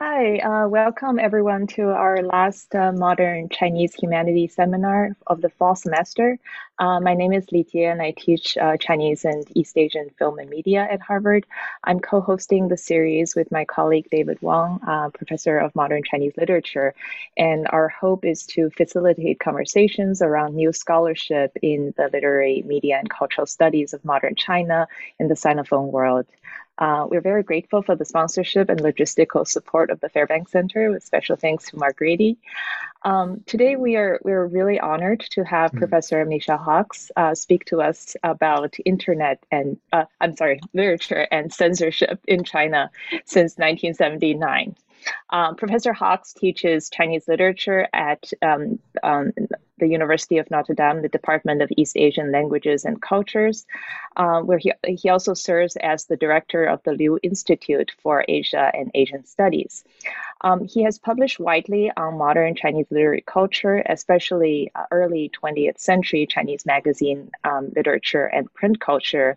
Hi, uh, welcome everyone to our last uh, Modern Chinese Humanities seminar of the fall semester. Uh, my name is Li Jie and I teach uh, Chinese and East Asian film and media at Harvard. I'm co-hosting the series with my colleague David Wang, uh, professor of modern Chinese literature. And our hope is to facilitate conversations around new scholarship in the literary, media, and cultural studies of modern China and the Sinophone world. Uh, we're very grateful for the sponsorship and logistical support of the Fairbanks Center, with special thanks to Mark Grady. Um, today, we are we're really honored to have mm. Professor Michel Hockx uh, speak to us about internet and uh, I'm sorry, literature and censorship in China since 1979. Um, Professor Hockx teaches Chinese literature at um, um, the University of Notre Dame, the Department of East Asian Languages and Cultures, uh, where he, he also serves as the director of the Liu Institute for Asia and Asian Studies. Um, he has published widely on modern Chinese literary culture, especially uh, early 20th century Chinese magazine um, literature and print culture,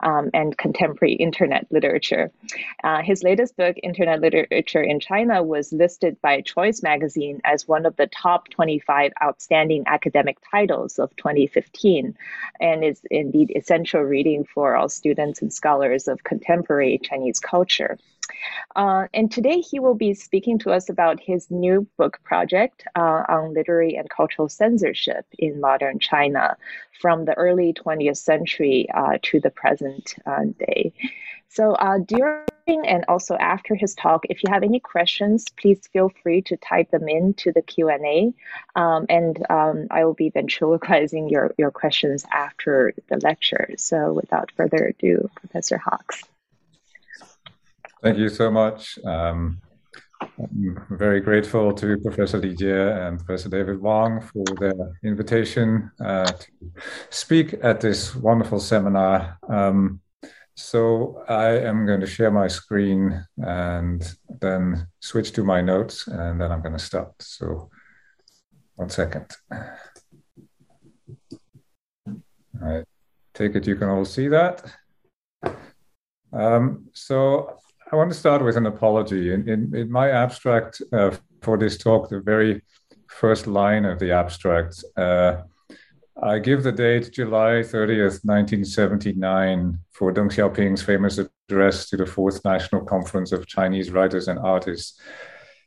um, and contemporary internet literature. Uh, his latest book, Internet Literature in China, was listed by Choice magazine as one of the top 25 outstanding academic titles of 2015, and is indeed essential reading for all students and scholars of contemporary Chinese culture. Uh, and today he will be speaking to us about his new book project uh, on literary and cultural censorship in modern China from the early 20th century uh, to the present uh, day. So uh, during and also after his talk, if you have any questions, please feel free to type them into the Q&A. Um, and um, I will be ventriloquizing your, your questions after the lecture. So without further ado, Professor Hockx. Thank you so much. Um, I'm very grateful to Professor Li Jie and Professor David Wang for their invitation uh, to speak at this wonderful seminar. Um, so I am going to share my screen and then switch to my notes, and then I'm going to start. So one second. I take it you can all see that. Um, so I want to start with an apology. In, in, in my abstract uh, for this talk, the very first line of the abstract, uh, I give the date July 30th, 1979, for Deng Xiaoping's famous address to the Fourth National Conference of Chinese Writers and Artists.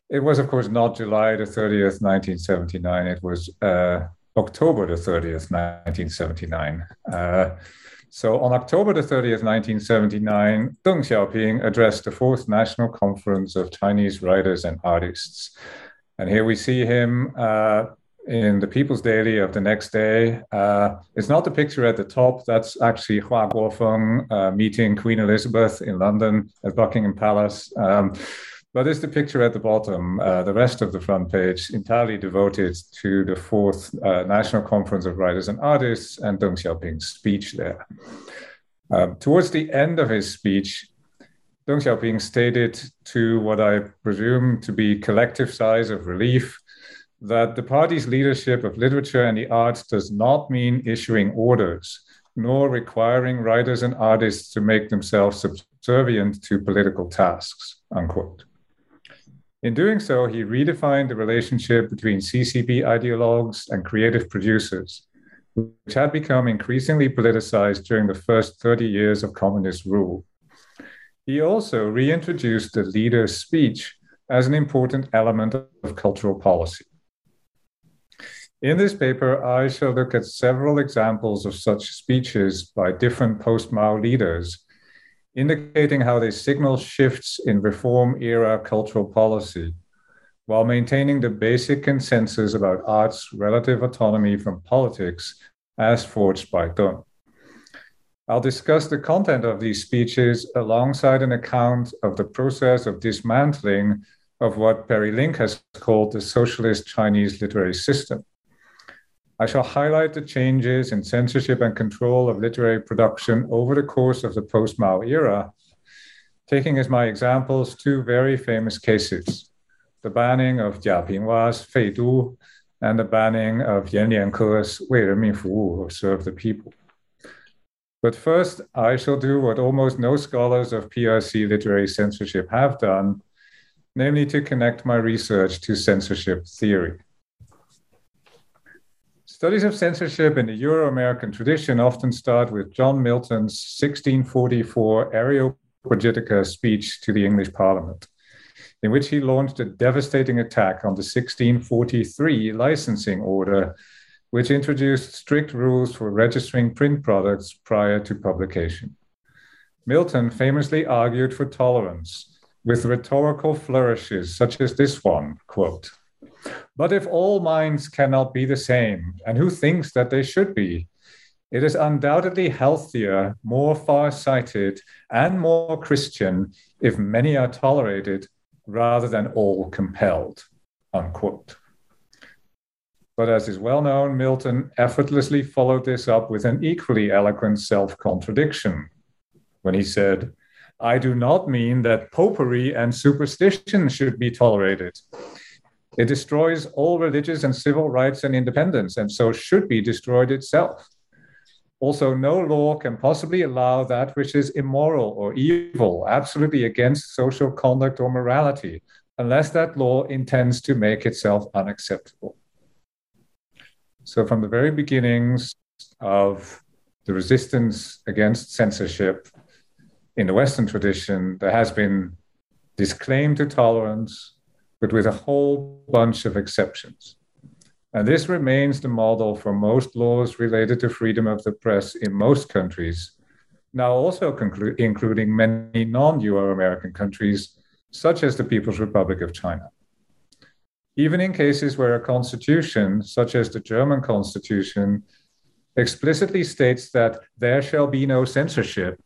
It was, of course, not July the 30th, 1979. It was uh, October the 30th, 1979. So on October the 30th, 1979, Deng Xiaoping addressed the Fourth National Conference of Chinese Writers and Artists. And here we see him uh, in the People's Daily of the next day. Uh, it's not the picture at the top. That's actually Hua Guofeng uh, meeting Queen Elizabeth in London at Buckingham Palace. Um, but it's the picture at the bottom, uh, the rest of the front page, entirely devoted to the fourth uh, National Conference of Writers and Artists and Deng Xiaoping's speech there. Um, towards the end of his speech, Deng Xiaoping stated to what I presume to be collective sighs of relief that the party's leadership of literature and the arts does not mean issuing orders, nor requiring writers and artists to make themselves subservient to political tasks, unquote. In doing so, he redefined the relationship between CCP ideologues and creative producers, which had become increasingly politicized during the first 30 years of communist rule. He also reintroduced the leader's speech as an important element of cultural policy. In this paper, I shall look at several examples of such speeches by different post Mao leaders indicating how they signal shifts in reform era cultural policy while maintaining the basic consensus about art's relative autonomy from politics as forged by Deng. I'll discuss the content of these speeches alongside an account of the process of dismantling of what Perry Link has called the socialist Chinese literary system. I shall highlight the changes in censorship and control of literary production over the course of the post Mao era, taking as my examples two very famous cases the banning of Jia Pingwa's Fei Du and the banning of Yan Lianke's Wei Renmin Fu or Serve the People. But first, I shall do what almost no scholars of PRC literary censorship have done namely to connect my research to censorship theory. Studies of censorship in the Euro American tradition often start with John Milton's 1644 Areopagitica speech to the English Parliament, in which he launched a devastating attack on the 1643 licensing order, which introduced strict rules for registering print products prior to publication. Milton famously argued for tolerance with rhetorical flourishes such as this one quote but if all minds cannot be the same, and who thinks that they should be, it is undoubtedly healthier, more far sighted, and more Christian if many are tolerated rather than all compelled. Unquote. But as is well known, Milton effortlessly followed this up with an equally eloquent self contradiction when he said, I do not mean that popery and superstition should be tolerated. It destroys all religious and civil rights and independence, and so should be destroyed itself. Also, no law can possibly allow that which is immoral or evil, absolutely against social conduct or morality, unless that law intends to make itself unacceptable. So, from the very beginnings of the resistance against censorship in the Western tradition, there has been this claim to tolerance, but with a whole bunch of exceptions. And this remains the model for most laws related to freedom of the press in most countries, now also conclu- including many non Euro American countries, such as the People's Republic of China. Even in cases where a constitution, such as the German constitution, explicitly states that there shall be no censorship,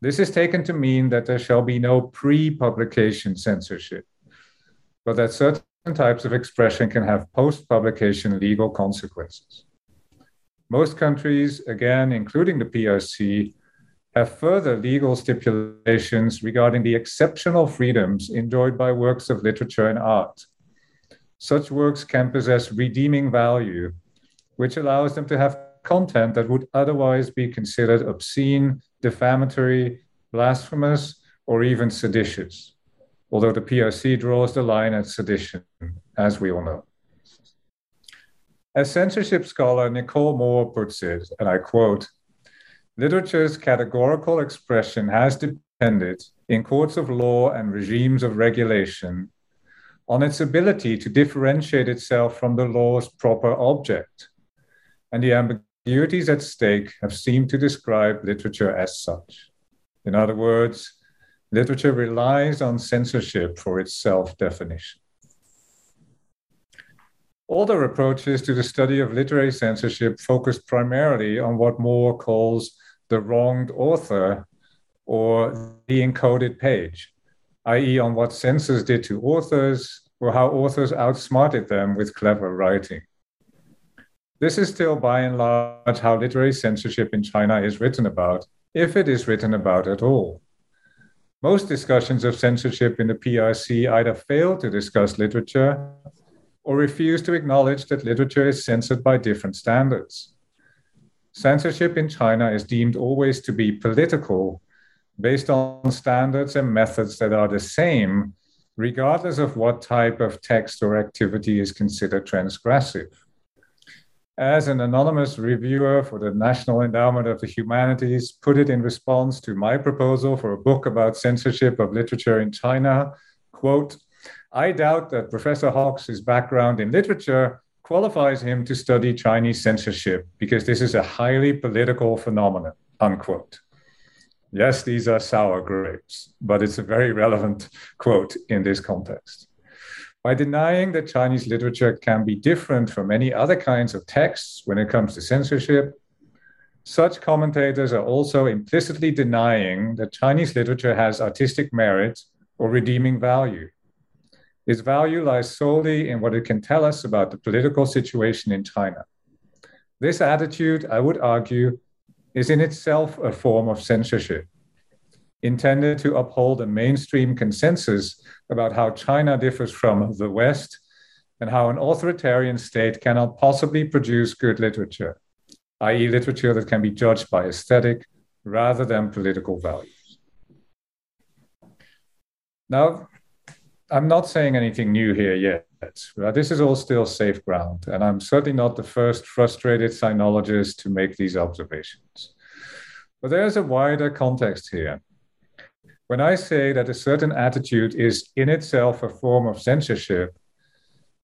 this is taken to mean that there shall be no pre publication censorship but that certain types of expression can have post publication legal consequences. Most countries, again, including the PRC, have further legal stipulations regarding the exceptional freedoms enjoyed by works of literature and art. Such works can possess redeeming value, which allows them to have content that would otherwise be considered obscene, defamatory, blasphemous, or even seditious although the PRC draws the line at sedition, as we all know. As censorship scholar Nicole Moore puts it, and I quote, literature's categorical expression has depended, in courts of law and regimes of regulation, on its ability to differentiate itself from the law's proper object. And the ambiguities at stake have seemed to describe literature as such. In other words, Literature relies on censorship for its self definition. Older approaches to the study of literary censorship focus primarily on what Moore calls the wronged author or the encoded page, i.e., on what censors did to authors or how authors outsmarted them with clever writing. This is still by and large how literary censorship in China is written about, if it is written about at all. Most discussions of censorship in the PRC either fail to discuss literature or refuse to acknowledge that literature is censored by different standards. Censorship in China is deemed always to be political, based on standards and methods that are the same, regardless of what type of text or activity is considered transgressive. As an anonymous reviewer for the National Endowment of the Humanities put it in response to my proposal for a book about censorship of literature in China, quote, I doubt that Professor Hockx' background in literature qualifies him to study Chinese censorship because this is a highly political phenomenon, unquote. Yes, these are sour grapes, but it's a very relevant quote in this context. By denying that Chinese literature can be different from any other kinds of texts when it comes to censorship, such commentators are also implicitly denying that Chinese literature has artistic merit or redeeming value. Its value lies solely in what it can tell us about the political situation in China. This attitude, I would argue, is in itself a form of censorship intended to uphold a mainstream consensus about how China differs from the West and how an authoritarian state cannot possibly produce good literature, i.e., literature that can be judged by aesthetic rather than political values. Now, I'm not saying anything new here yet. Uh, this is all still safe ground, and I'm certainly not the first frustrated sinologist to make these observations. But there's a wider context here. When I say that a certain attitude is in itself a form of censorship,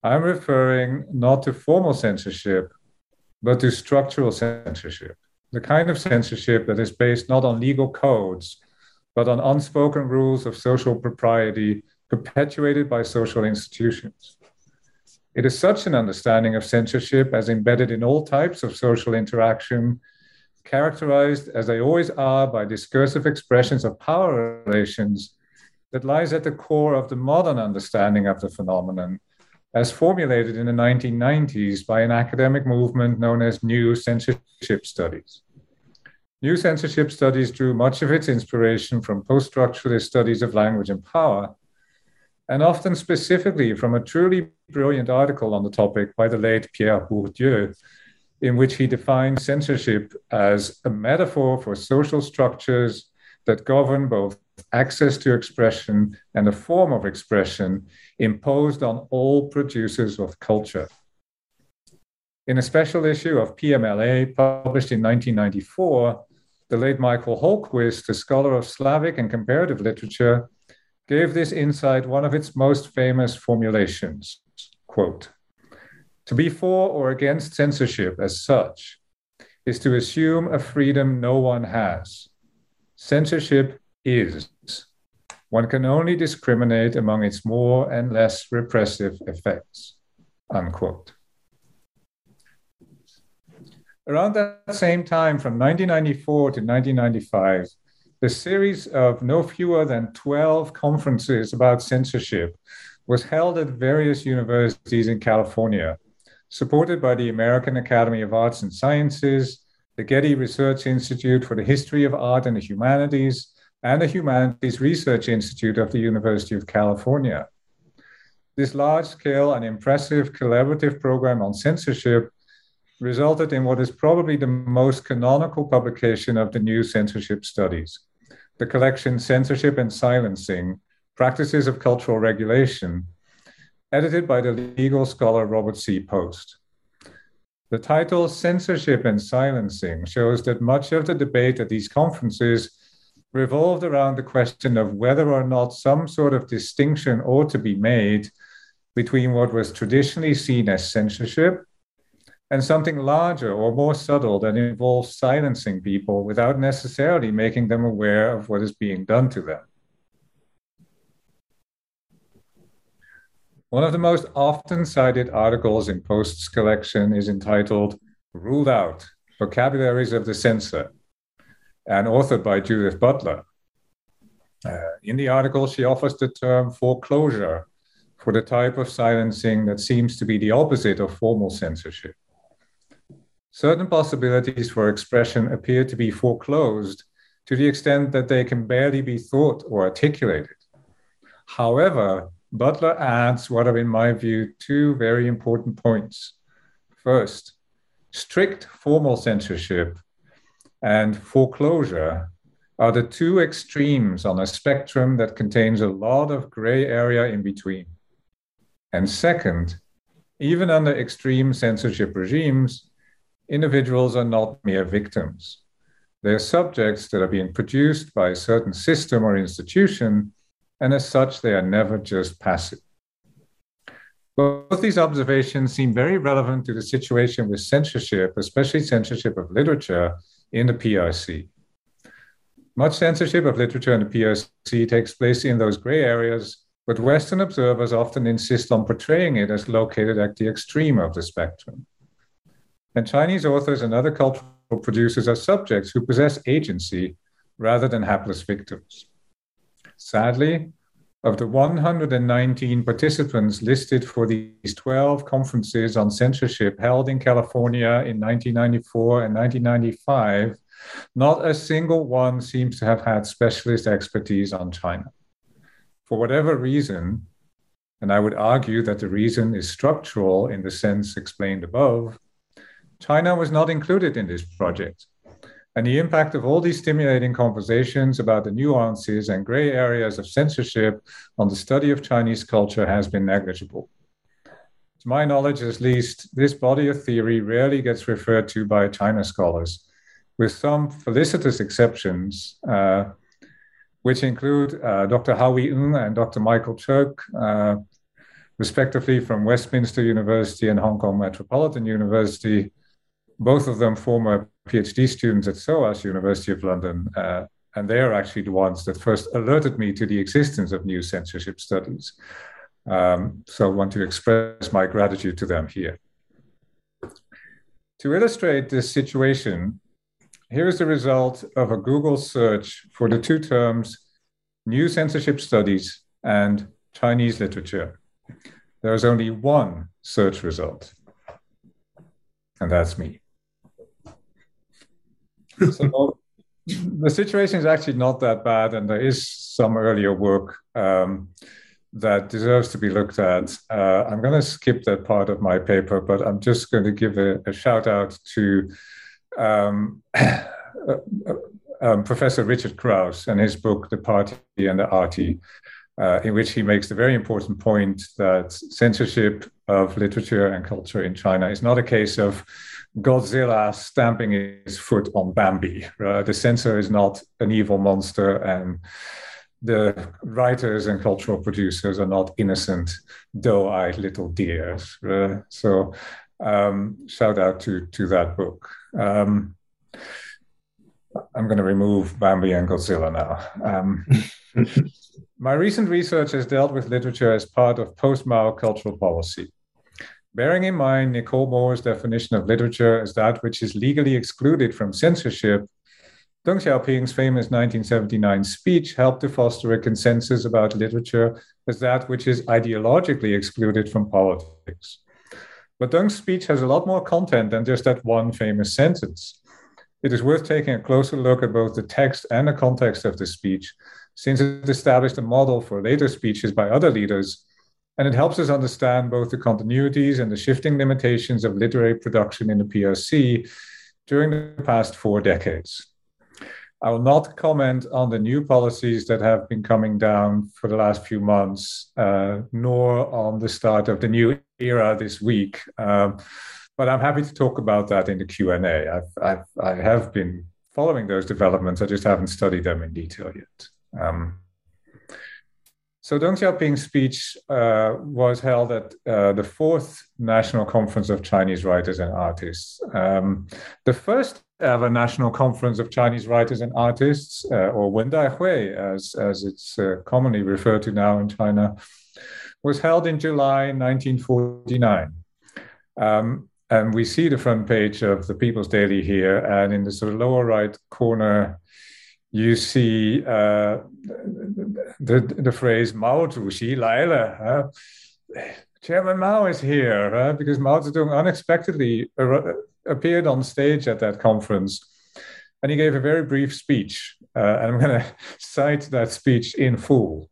I'm referring not to formal censorship, but to structural censorship, the kind of censorship that is based not on legal codes, but on unspoken rules of social propriety perpetuated by social institutions. It is such an understanding of censorship as embedded in all types of social interaction, characterized as they always are by discursive expressions of power relations, that lies at the core of the modern understanding of the phenomenon, as formulated in the 1990s by an academic movement known as New Censorship Studies. New censorship studies drew much of its inspiration from post structuralist studies of language and power, and often specifically from a truly brilliant article on the topic by the late Pierre Bourdieu, in which he defined censorship as a metaphor for social structures that govern both access to expression and a form of expression imposed on all producers of culture. In a special issue of PMLA published in 1994, the late Michael Holquist, a scholar of Slavic and comparative literature, gave this insight one of its most famous formulations quote, To be for or against censorship as such is to assume a freedom no one has. Censorship is. One can only discriminate among its more and less repressive effects. Unquote. Around that same time, from 1994 to 1995, the series of no fewer than 12 conferences about censorship was held at various universities in California, supported by the American Academy of Arts and Sciences, the Getty Research Institute for the History of Art and the Humanities, and the Humanities Research Institute of the University of California. This large scale and impressive collaborative program on censorship resulted in what is probably the most canonical publication of the new censorship studies the collection Censorship and Silencing Practices of Cultural Regulation, edited by the legal scholar Robert C. Post. The title Censorship and Silencing shows that much of the debate at these conferences revolved around the question of whether or not some sort of distinction ought to be made between what was traditionally seen as censorship and something larger or more subtle that involves silencing people without necessarily making them aware of what is being done to them. One of the most often cited articles in Post's collection is entitled Ruled Out Vocabularies of the Censor, and authored by Judith Butler. Uh, in the article, she offers the term foreclosure for the type of silencing that seems to be the opposite of formal censorship. Certain possibilities for expression appear to be foreclosed to the extent that they can barely be thought or articulated. However, Butler adds what are, in my view, two very important points. First, strict formal censorship and foreclosure are the two extremes on a spectrum that contains a lot of gray area in between. And second, even under extreme censorship regimes, individuals are not mere victims. They are subjects that are being produced by a certain system or institution and as such, they are never just passive. Both these observations seem very relevant to the situation with censorship, especially censorship of literature in the PRC. Much censorship of literature in the PRC takes place in those gray areas, but Western observers often insist on portraying it as located at the extreme of the spectrum. And Chinese authors and other cultural producers are subjects who possess agency rather than hapless victims. Sadly, of the 119 participants listed for these 12 conferences on censorship held in California in 1994 and 1995, not a single one seems to have had specialist expertise on China. For whatever reason, and I would argue that the reason is structural in the sense explained above, China was not included in this project. And the impact of all these stimulating conversations about the nuances and gray areas of censorship on the study of Chinese culture has been negligible. To my knowledge, at least, this body of theory rarely gets referred to by China scholars, with some felicitous exceptions, uh, which include uh, Dr. Haohui Ng and Dr. Michael Cheuk, uh, respectively from Westminster University and Hong Kong Metropolitan University, both of them former PhD students at SOAS, University of London, uh, and they are actually the ones that first alerted me to the existence of new censorship studies. Um, so I want to express my gratitude to them here. To illustrate this situation, here is the result of a Google search for the two terms new censorship studies and Chinese literature. There is only one search result, and that's me so the situation is actually not that bad, and there is some earlier work um, that deserves to be looked at. Uh, I'm going to skip that part of my paper, but I'm just going to give a, a shout out to um, uh, um, Professor Richard Kraus and his book, The Party and the Arty. Uh, in which he makes the very important point that censorship of literature and culture in China is not a case of Godzilla stamping his foot on Bambi. Uh, the censor is not an evil monster, and the writers and cultural producers are not innocent, doe-eyed little dears. Uh, so, um, shout out to to that book. Um, I'm going to remove Bambi and Godzilla now. Um, my recent research has dealt with literature as part of post Mao cultural policy. Bearing in mind Nicole Moore's definition of literature as that which is legally excluded from censorship, Deng Xiaoping's famous 1979 speech helped to foster a consensus about literature as that which is ideologically excluded from politics. But Deng's speech has a lot more content than just that one famous sentence. It is worth taking a closer look at both the text and the context of the speech, since it established a model for later speeches by other leaders and it helps us understand both the continuities and the shifting limitations of literary production in the PRC during the past four decades. I will not comment on the new policies that have been coming down for the last few months, uh, nor on the start of the new era this week. Um, but I'm happy to talk about that in the Q&A. I've, I've, I have been following those developments. I just haven't studied them in detail yet. Um, so Deng Xiaoping's speech uh, was held at uh, the fourth National Conference of Chinese Writers and Artists. Um, the first ever National Conference of Chinese Writers and Artists, uh, or Wendai Hui, as, as it's uh, commonly referred to now in China, was held in July 1949. Um, and we see the front page of the People's Daily here, and in the sort of lower right corner, you see uh, the, the phrase Mao Zedong, 来了, uh, Chairman Mao is here because Mao Zedong unexpectedly appeared on stage at that conference and he gave a very brief speech. Uh, and I'm going to cite that speech in full.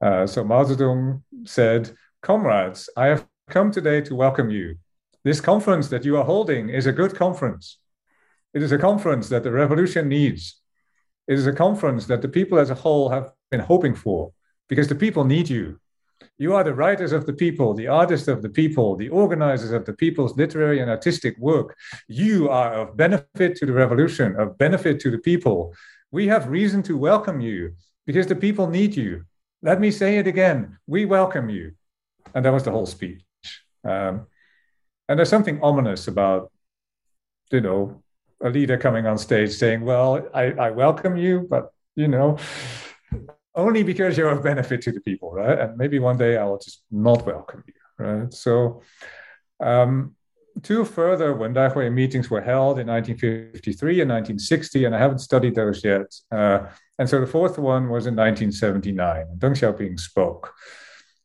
Uh, so Mao Zedong said, Comrades, I have come today to welcome you. This conference that you are holding is a good conference. It is a conference that the revolution needs. It is a conference that the people as a whole have been hoping for because the people need you. You are the writers of the people, the artists of the people, the organizers of the people's literary and artistic work. You are of benefit to the revolution, of benefit to the people. We have reason to welcome you because the people need you. Let me say it again we welcome you. And that was the whole speech. Um, and there's something ominous about, you know, a leader coming on stage saying, "Well, I, I welcome you, but you know, only because you're of benefit to the people, right? And maybe one day I will just not welcome you, right?" So, um, two further Wendai Hui meetings were held in 1953 and 1960, and I haven't studied those yet. Uh, and so the fourth one was in 1979. Deng Xiaoping spoke.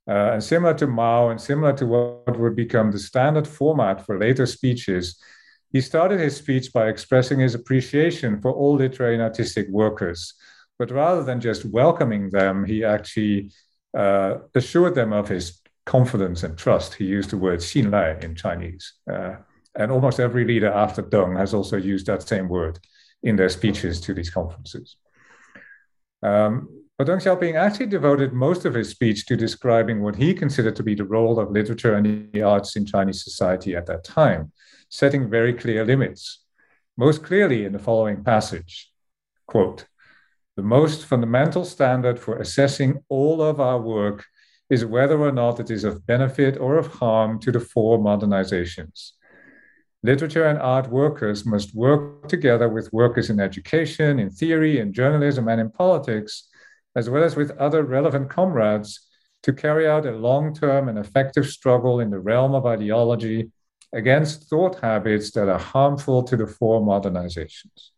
Uh, and similar to Mao and similar to what would become the standard format for later speeches, he started his speech by expressing his appreciation for all literary and artistic workers. But rather than just welcoming them, he actually uh, assured them of his confidence and trust. He used the word 信赖 in Chinese. Uh, and almost every leader after Deng has also used that same word. in their speeches to these conferences. Um, but Deng Xiaoping actually devoted most of his speech to describing what he considered to be the role of literature and the arts in Chinese society at that time, setting very clear limits. Most clearly in the following passage quote, The most fundamental standard for assessing all of our work is whether or not it is of benefit or of harm to the four modernizations. Literature and art workers must work together with workers in education, in theory, in journalism, and in politics as well as with other relevant comrades, to carry out a long term and effective struggle in the realm of ideology against thought habits that are harmful to the four modernizations.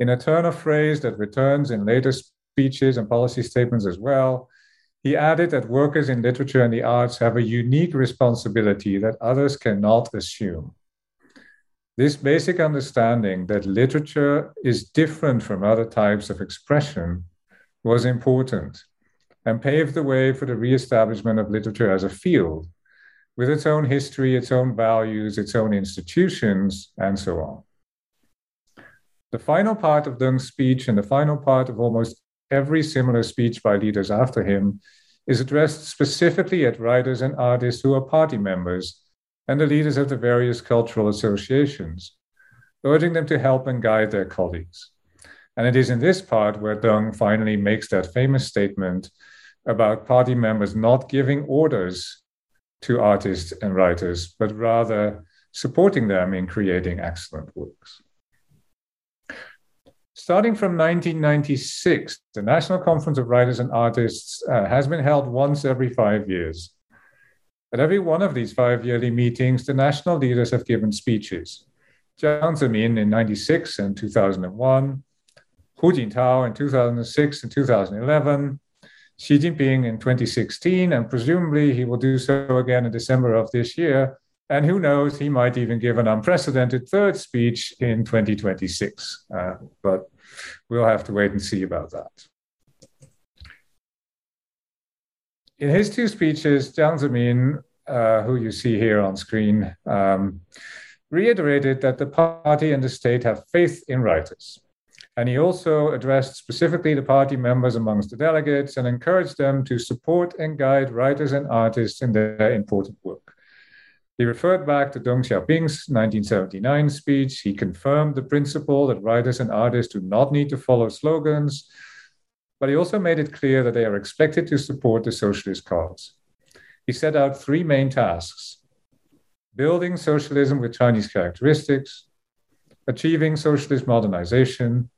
In a turn of phrase that returns in later speeches and policy statements as well, he added that workers in literature and the arts have a unique responsibility that others cannot assume. This basic understanding that literature is different from other types of expression was important and paved the way for the reestablishment of literature as a field with its own history, its own values, its own institutions, and so on. The final part of Deng's speech and the final part of almost every similar speech by leaders after him is addressed specifically at writers and artists who are party members and the leaders of the various cultural associations, urging them to help and guide their colleagues. And it is in this part where Deng finally makes that famous statement about party members not giving orders to artists and writers, but rather supporting them in creating excellent works. Starting from 1996, the National Conference of Writers and Artists uh, has been held once every five years. At every one of these five yearly meetings, the national leaders have given speeches. Jiang Zemin in 96 and 2001, Hu Jintao in 2006 and 2011, Xi Jinping in 2016, and presumably he will do so again in December of this year. And who knows, he might even give an unprecedented third speech in 2026. Uh, but we'll have to wait and see about that. in his two speeches, Jiang Zemin, uh, who you see here on screen, um, reiterated that the party and the state have faith in writers. And he also addressed specifically the party members amongst the delegates and encouraged them to support and guide writers and artists in their important work. He referred back to Deng Xiaoping's 1979 speech. He confirmed the principle that writers and artists do not need to follow slogans, but he also made it clear that they are expected to support the socialist cause. He set out three main tasks building socialism with Chinese characteristics, achieving socialist modernization,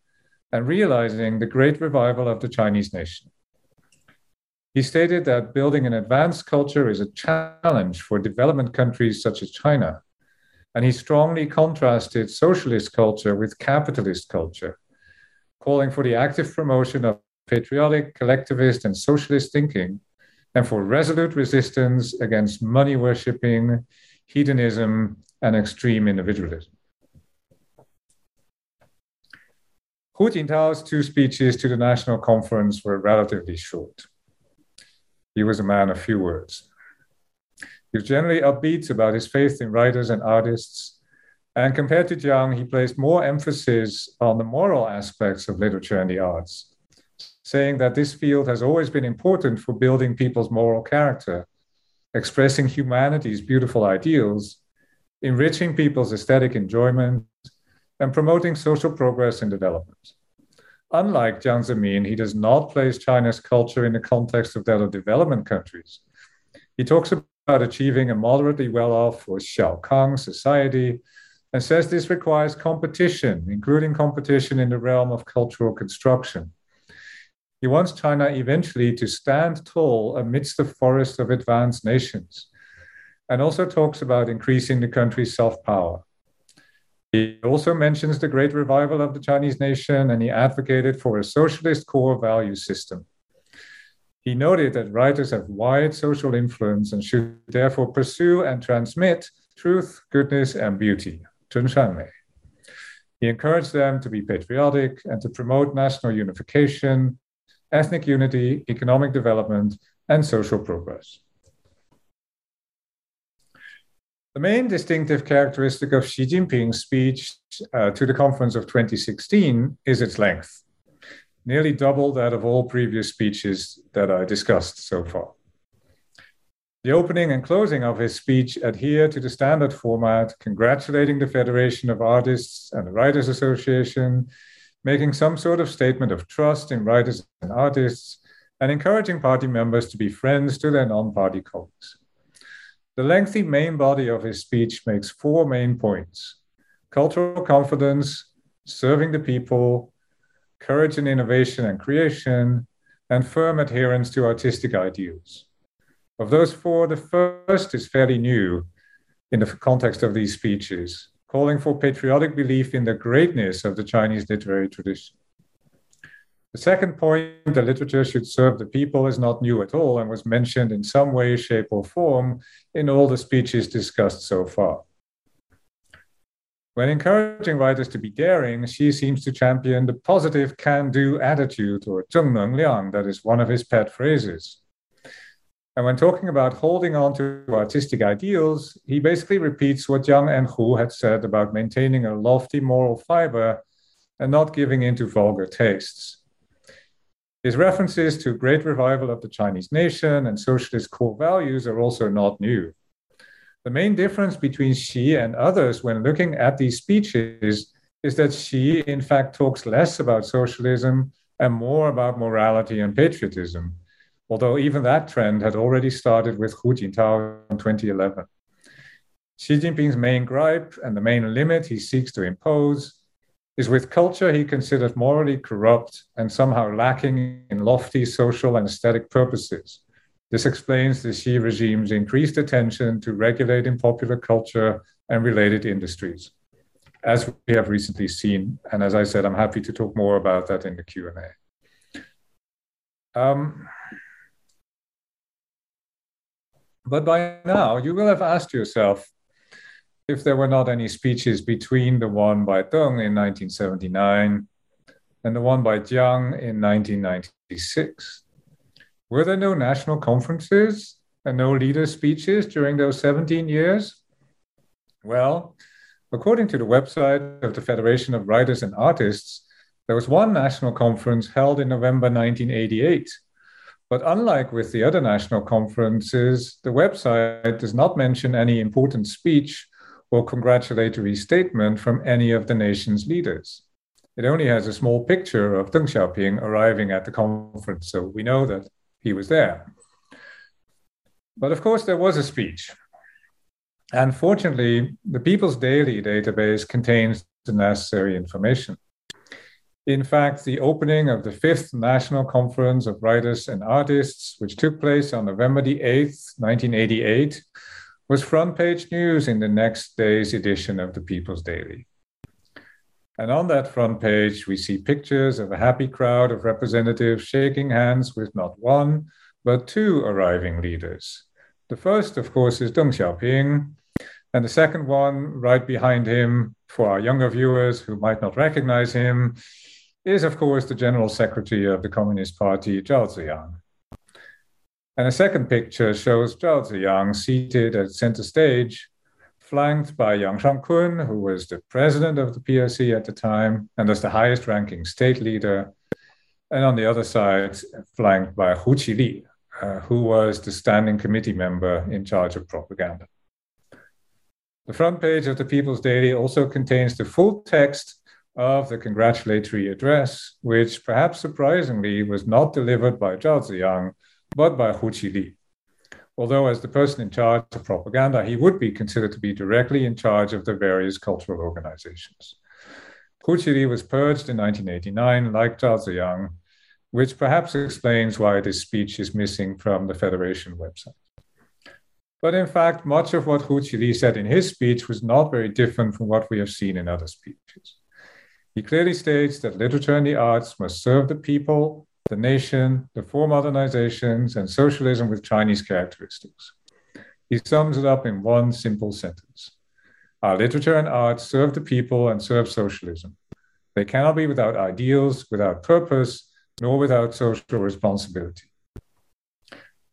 and realizing the great revival of the Chinese nation. He stated that building an advanced culture is a challenge for development countries such as China, and he strongly contrasted socialist culture with capitalist culture, calling for the active promotion of patriotic, collectivist, and socialist thinking, and for resolute resistance against money worshipping, hedonism, and extreme individualism. Jintao's two speeches to the national conference were relatively short. He was a man of few words. He was generally upbeat about his faith in writers and artists, and compared to Jiang, he placed more emphasis on the moral aspects of literature and the arts saying that this field has always been important for building people's moral character, expressing humanity's beautiful ideals, enriching people's aesthetic enjoyment, and promoting social progress and development. Unlike Jiang Zemin, he does not place China's culture in the context of that of development countries. He talks about achieving a moderately well off or Xiaokang society and says this requires competition, including competition in the realm of cultural construction. He wants China eventually to stand tall amidst the forest of advanced nations, and also talks about increasing the country's soft power. He also mentions the great revival of the Chinese nation and he advocated for a socialist core value system. He noted that writers have wide social influence and should therefore pursue and transmit truth, goodness, and beauty. Chun Shanmei. He encouraged them to be patriotic and to promote national unification, ethnic unity, economic development, and social progress. The main distinctive characteristic of Xi Jinping's speech uh, to the conference of 2016 is its length, nearly double that of all previous speeches that I discussed so far. The opening and closing of his speech adhere to the standard format, congratulating the Federation of Artists and the Writers Association, making some sort of statement of trust in writers and artists, and encouraging party members to be friends to their non party colleagues. The lengthy main body of his speech makes four main points cultural confidence, serving the people, courage in innovation and creation, and firm adherence to artistic ideals. Of those four, the first is fairly new in the context of these speeches, calling for patriotic belief in the greatness of the Chinese literary tradition. The second point, the literature should serve the people, is not new at all and was mentioned in some way, shape, or form in all the speeches discussed so far. When encouraging writers to be daring, Xi seems to champion the positive can do attitude, or zhengneng liang, that is one of his pet phrases. And when talking about holding on to artistic ideals, he basically repeats what Jiang and Hu had said about maintaining a lofty moral fiber and not giving in to vulgar tastes. His references to great revival of the Chinese nation and socialist core values are also not new. The main difference between Xi and others when looking at these speeches is that Xi, in fact, talks less about socialism and more about morality and patriotism although even that trend had already started with Hu Jintao in 2011. Xi Jinping's main gripe and the main limit he seeks to impose is with culture he considers morally corrupt and somehow lacking in lofty social and aesthetic purposes. This explains the Xi regime's increased attention to regulating popular culture and related industries, as we have recently seen. And as I said, I'm happy to talk more about that in the Q&A. Um, but by now, you will have asked yourself if there were not any speeches between the one by Deng in 1979 and the one by Jiang in 1996. Were there no national conferences and no leader speeches during those 17 years? Well, according to the website of the Federation of Writers and Artists, there was one national conference held in November 1988 but unlike with the other national conferences, the website does not mention any important speech or congratulatory statement from any of the nation's leaders. It only has a small picture of Deng Xiaoping arriving at the conference, so we know that he was there. But of course, there was a speech. And fortunately, the People's Daily database contains the necessary information. In fact, the opening of the fifth National Conference of Writers and Artists, which took place on November the 8th, 1988, was front page news in the next day's edition of the People's Daily. And on that front page, we see pictures of a happy crowd of representatives shaking hands with not one, but two arriving leaders. The first, of course, is Deng Xiaoping, and the second one, right behind him, for our younger viewers who might not recognize him, is, of course, the General Secretary of the Communist Party, Zhao Ziyang. And a second picture shows Zhao Ziyang seated at center stage, flanked by Yang Shangkun, who was the president of the PRC at the time and was the highest ranking state leader. And on the other side, flanked by Hu Qili, uh, who was the standing committee member in charge of propaganda. The front page of the People's Daily also contains the full text of the congratulatory address, which perhaps surprisingly was not delivered by Zhao Ziyang, but by Hu Qili. Although, as the person in charge of propaganda, he would be considered to be directly in charge of the various cultural organizations. Hu Qili was purged in 1989, like Zhao Ziyang, which perhaps explains why this speech is missing from the Federation website. But in fact, much of what Hu Qili said in his speech was not very different from what we have seen in other speeches. He clearly states that literature and the arts must serve the people, the nation, the four modernizations, and socialism with Chinese characteristics. He sums it up in one simple sentence Our literature and art serve the people and serve socialism. They cannot be without ideals, without purpose, nor without social responsibility.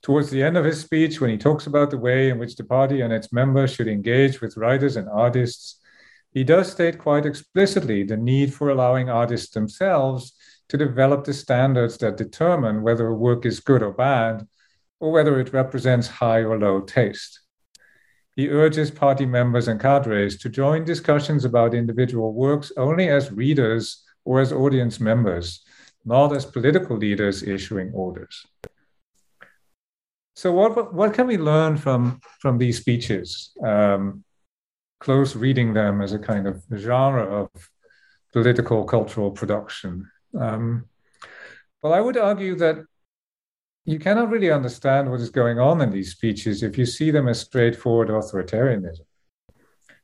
Towards the end of his speech, when he talks about the way in which the party and its members should engage with writers and artists, he does state quite explicitly the need for allowing artists themselves to develop the standards that determine whether a work is good or bad, or whether it represents high or low taste. He urges party members and cadres to join discussions about individual works only as readers or as audience members, not as political leaders issuing orders. So, what, what can we learn from, from these speeches? Um, close reading them as a kind of genre of political cultural production. Um, well, I would argue that you cannot really understand what is going on in these speeches if you see them as straightforward authoritarianism.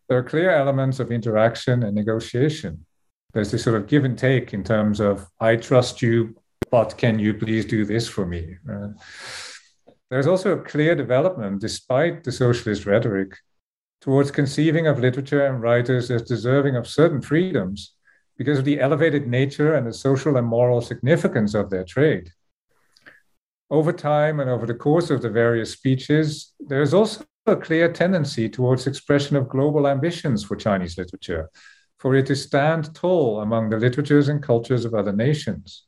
There are clear elements of interaction and negotiation. There's this sort of give and take in terms of, I trust you, but can you please do this for me? Uh, there's also a clear development, despite the socialist rhetoric, towards conceiving of literature and writers as deserving of certain freedoms because of the elevated nature and the social and moral significance of their trade. Over time and over the course of the various speeches, there is also a clear tendency towards expression of global ambitions for Chinese literature, for it to stand tall among the literatures and cultures of other nations.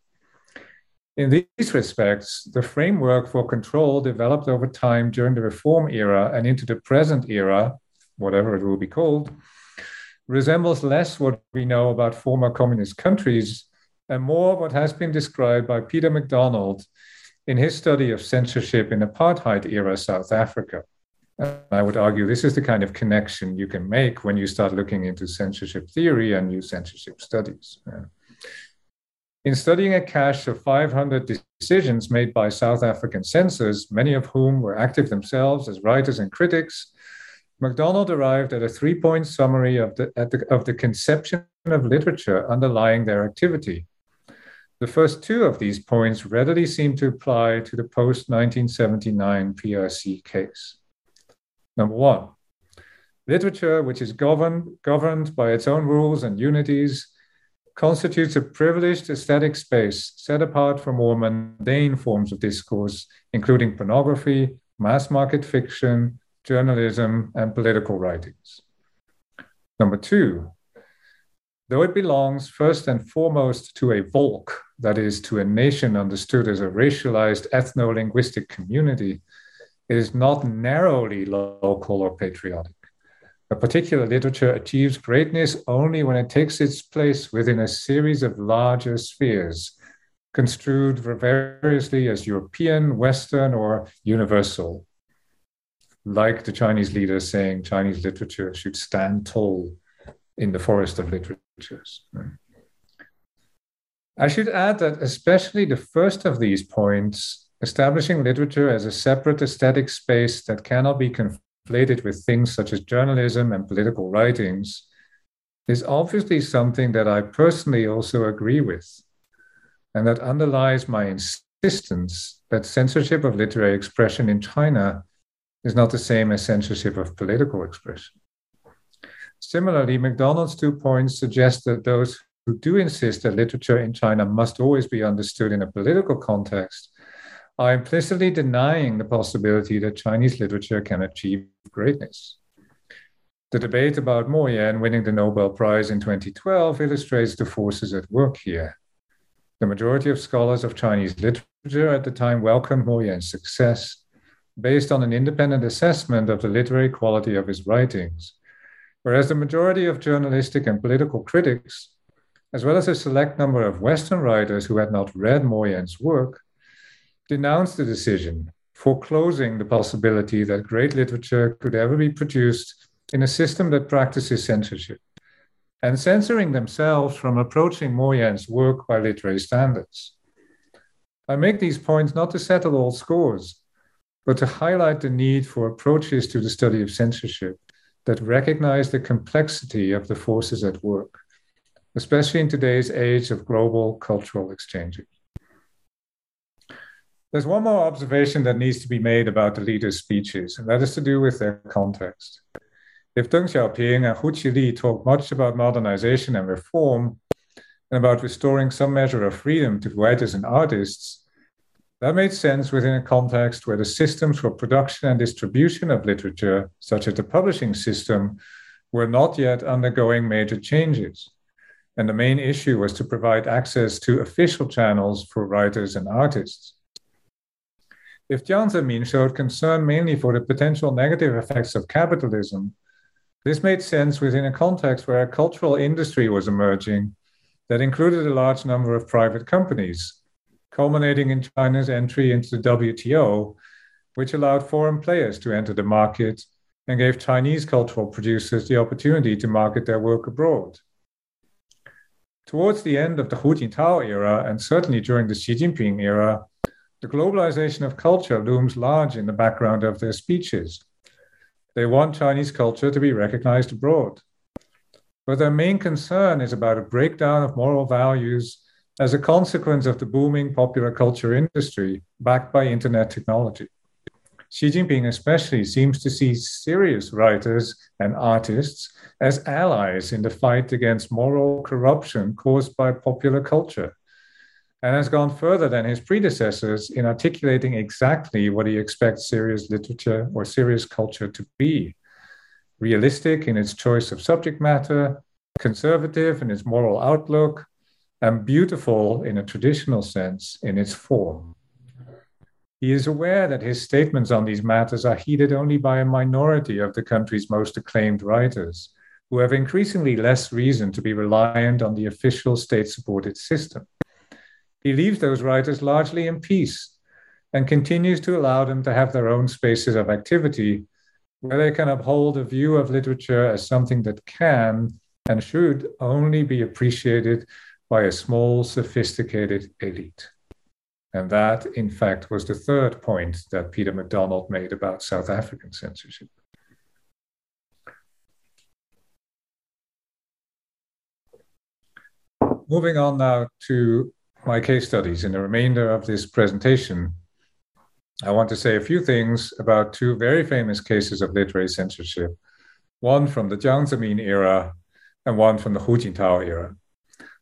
In these respects, the framework for control developed over time during the reform era and into the present era, whatever it will be called, resembles less what we know about former communist countries and more what has been described by Peter McDonald in his study of censorship in apartheid era South Africa. And I would argue this is the kind of connection you can make when you start looking into censorship theory and new censorship studies. In studying a cache of 500 decisions made by South African censors, many of whom were active themselves as writers and critics, McDonald arrived at a three point summary of the, the, of the conception of literature underlying their activity the first two of these points readily seem to apply to the post 1979 PRC case. Number one, literature which is governed, governed by its own rules and unities constitutes a privileged aesthetic space set apart from more mundane forms of discourse, including pornography, mass market fiction, journalism, and political writings. Number two, though it belongs first and foremost to a Volk, that is, to a nation understood as a racialized ethno linguistic community, it is not narrowly local or patriotic. A particular literature achieves greatness only when it takes its place within a series of larger spheres, construed variously as European, Western, or universal. Like the Chinese leader saying Chinese literature should stand tall in the forest of literatures. I should add that, especially the first of these points, establishing literature as a separate aesthetic space that cannot be conflated with things such as journalism and political writings, is obviously something that I personally also agree with, and that underlies my insistence that censorship of literary expression in China is not the same as censorship of political expression. Similarly, McDonald's two points suggest that those who do insist that literature in China must always be understood in a political context are implicitly denying the possibility that Chinese literature can achieve greatness. The debate about Mo Yan winning the Nobel Prize in 2012 illustrates the forces at work here. The majority of scholars of Chinese literature at the time welcomed Mo Yan's success based on an independent assessment of the literary quality of his writings, whereas the majority of journalistic and political critics as well as a select number of Western writers who had not read Mo Yan's work, denounced the decision, foreclosing the possibility that great literature could ever be produced in a system that practices censorship, and censoring themselves from approaching Mo Yan's work by literary standards. I make these points not to settle all scores, but to highlight the need for approaches to the study of censorship that recognize the complexity of the forces at work especially in today's age of global cultural exchanges. There's one more observation that needs to be made about the leaders' speeches, and that is to do with their context. If Deng Xiaoping and Hu Qili talk much about modernization and reform, and about restoring some measure of freedom to writers and artists, That made sense within a context where the systems for production and distribution of literature, such as the publishing system, were not yet undergoing major changes. And the main issue was to provide access to official channels for writers and artists. If Jiang Zemin showed concern mainly for the potential negative effects of capitalism, this made sense within a context where a cultural industry was emerging that included a large number of private companies, culminating in China's entry into the WTO, which allowed foreign players to enter the market and gave Chinese cultural producers the opportunity to market their work abroad. Towards the end of the Hu Jintao era, and certainly during the Xi Jinping era, the globalization of culture looms large in the background of their speeches. They want Chinese culture to be recognized abroad. But their main concern is about a breakdown of moral values as a consequence of the booming popular culture industry backed by internet technology. Xi Jinping especially seems to see serious writers and artists as allies in the fight against moral corruption caused by popular culture, and has gone further than his predecessors in articulating exactly what he expects serious literature or serious culture to be realistic in its choice of subject matter, conservative in its moral outlook, and beautiful in a traditional sense in its form. He is aware that his statements on these matters are heeded only by a minority of the country's most acclaimed writers, who have increasingly less reason to be reliant on the official state supported system. He leaves those writers largely in peace and continues to allow them to have their own spaces of activity where they can uphold a view of literature as something that can and should only be appreciated by a small, sophisticated elite. And that, in fact, was the third point that Peter McDonald made about South African censorship. Moving on now to my case studies in the remainder of this presentation, I want to say a few things about two very famous cases of literary censorship, one from the Jiang Zemin era and one from the Hu Jintao era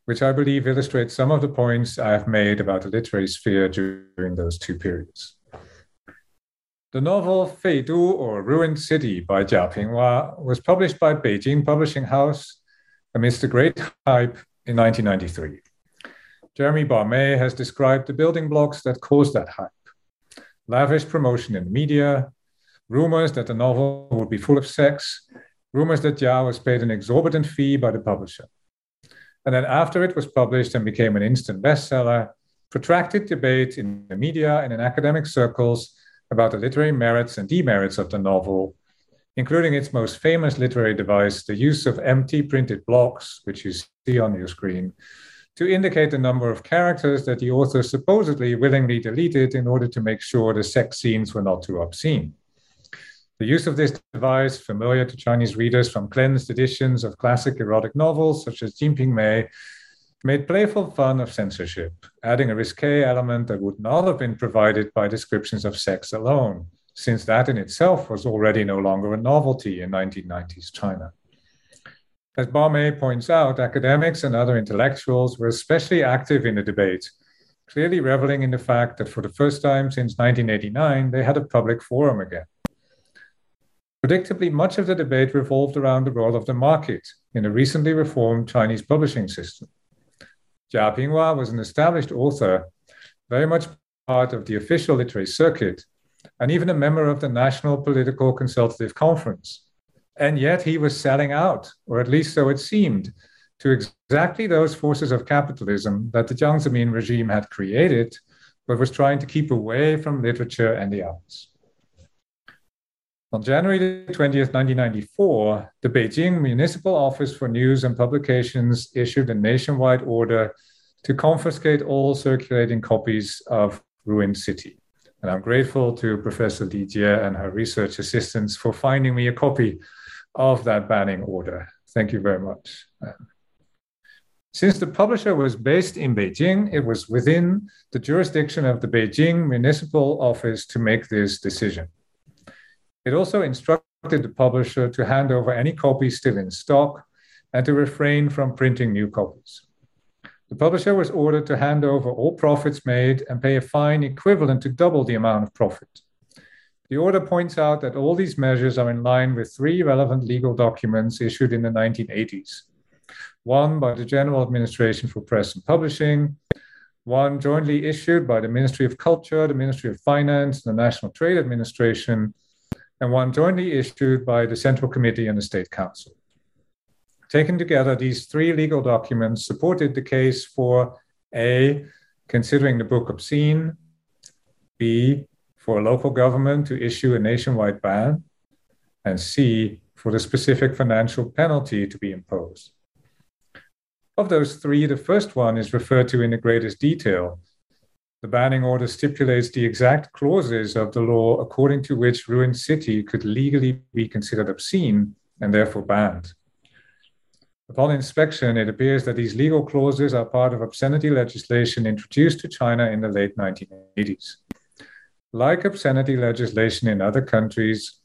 which I believe illustrates some of the points I have made about the literary sphere during those two periods. The novel Fei Du or Ruined City by Jia Pingwa was published by Beijing Publishing House amidst a great hype in 1993. Jeremy Barmé has described the building blocks that caused that hype lavish promotion in the media, rumors that the novel would be full of sex, rumors that Jia was paid an exorbitant fee by the publisher. And then after it was published and became an instant bestseller, protracted debate in the media and in academic circles about the literary merits and demerits of the novel, including its most famous literary device, the use of empty printed blocks, which you see on your screen, to indicate the number of characters that the author supposedly willingly deleted in order to make sure the sex scenes were not too obscene. The use of this device, familiar to Chinese readers from cleansed editions of classic erotic novels such as Jinping Mei, made playful fun of censorship, adding a risque element that would not have been provided by descriptions of sex alone, since that in itself was already no longer a novelty in 1990s China. As Barmé points out, academics and other intellectuals were especially active in the debate, clearly reveling in the fact that for the first time since 1989, they had a public forum again. Predictably, much of the debate revolved around the role of the market in a recently reformed Chinese publishing system. Jia Pingwa was an established author, very much part of the official literary circuit, and even a member of the National Political Consultative Conference. And yet he was selling out, or at least so it seemed, to exactly those forces of capitalism that the Jiang Zemin regime had created, but was trying to keep away from literature and the arts. On January 20th, 1994, the Beijing Municipal Office for News and Publications issued a nationwide order to confiscate all circulating copies of Ruined City. And I'm grateful to Professor Li Jie and her research assistants for finding me a copy of that banning order. Thank you very much. Since the publisher was based in Beijing, it was within the jurisdiction of the Beijing Municipal Office to make this decision. It also instructed the publisher to hand over any copies still in stock and to refrain from printing new copies. the publisher was ordered to hand over all profits made and pay a fine equivalent to double the amount of profit. The order points out that all these measures are in line with three relevant legal documents issued in the 1980s one by the General Administration for Press and Publishing, one jointly issued by the Ministry of Culture, the Ministry of Finance, and the National Trade Administration, and one jointly issued by the Central Committee and the State Council. Taken together, these three legal documents supported the case for A, considering the book obscene, B, for a local government to issue a nationwide ban, and C, for the specific financial penalty to be imposed. Of those three, the first one is referred to in the greatest detail. The banning order stipulates the exact clauses of the law according to which Ruined City could legally be considered obscene and therefore banned. Upon inspection, it appears that these legal clauses are part of obscenity legislation introduced to China in the late 1980s. Like obscenity legislation in other countries,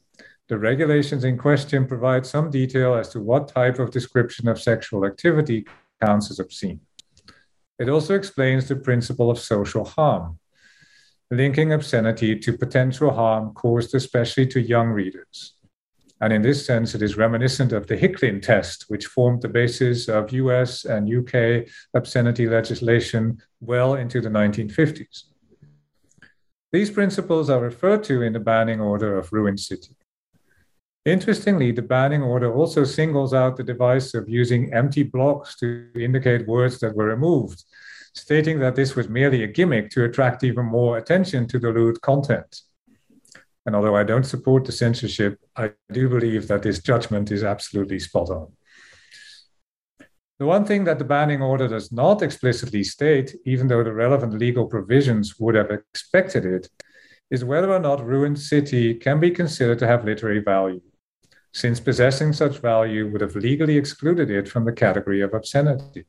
the regulations in question provide some detail as to what type of description of sexual activity counts as obscene. It also explains the principle of social harm, linking obscenity to potential harm caused especially to young readers. And in this sense, it is reminiscent of the Hicklin test, which formed the basis of US and UK obscenity legislation well into the 1950s. These principles are referred to in the banning order of Ruined City. Interestingly, the banning order also singles out the device of using empty blocks to indicate words that were removed, stating that this was merely a gimmick to attract even more attention to the lewd content. And although I don't support the censorship, I do believe that this judgment is absolutely spot on. The one thing that the banning order does not explicitly state, even though the relevant legal provisions would have expected it, is whether or not Ruined City can be considered to have literary value, since possessing such value would have legally excluded it from the category of obscenity.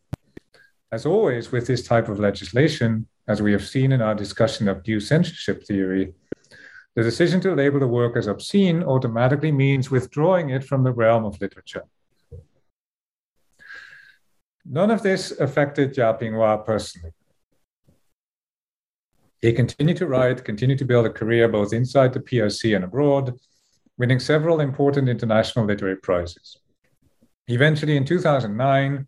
As always with this type of legislation, as we have seen in our discussion of due censorship theory, the decision to label a work as obscene automatically means withdrawing it from the realm of literature. None of this affected Jia Pingwa personally. He continued to write, continued to build a career both inside the PRC and abroad, winning several important international literary prizes. Eventually, in 2009,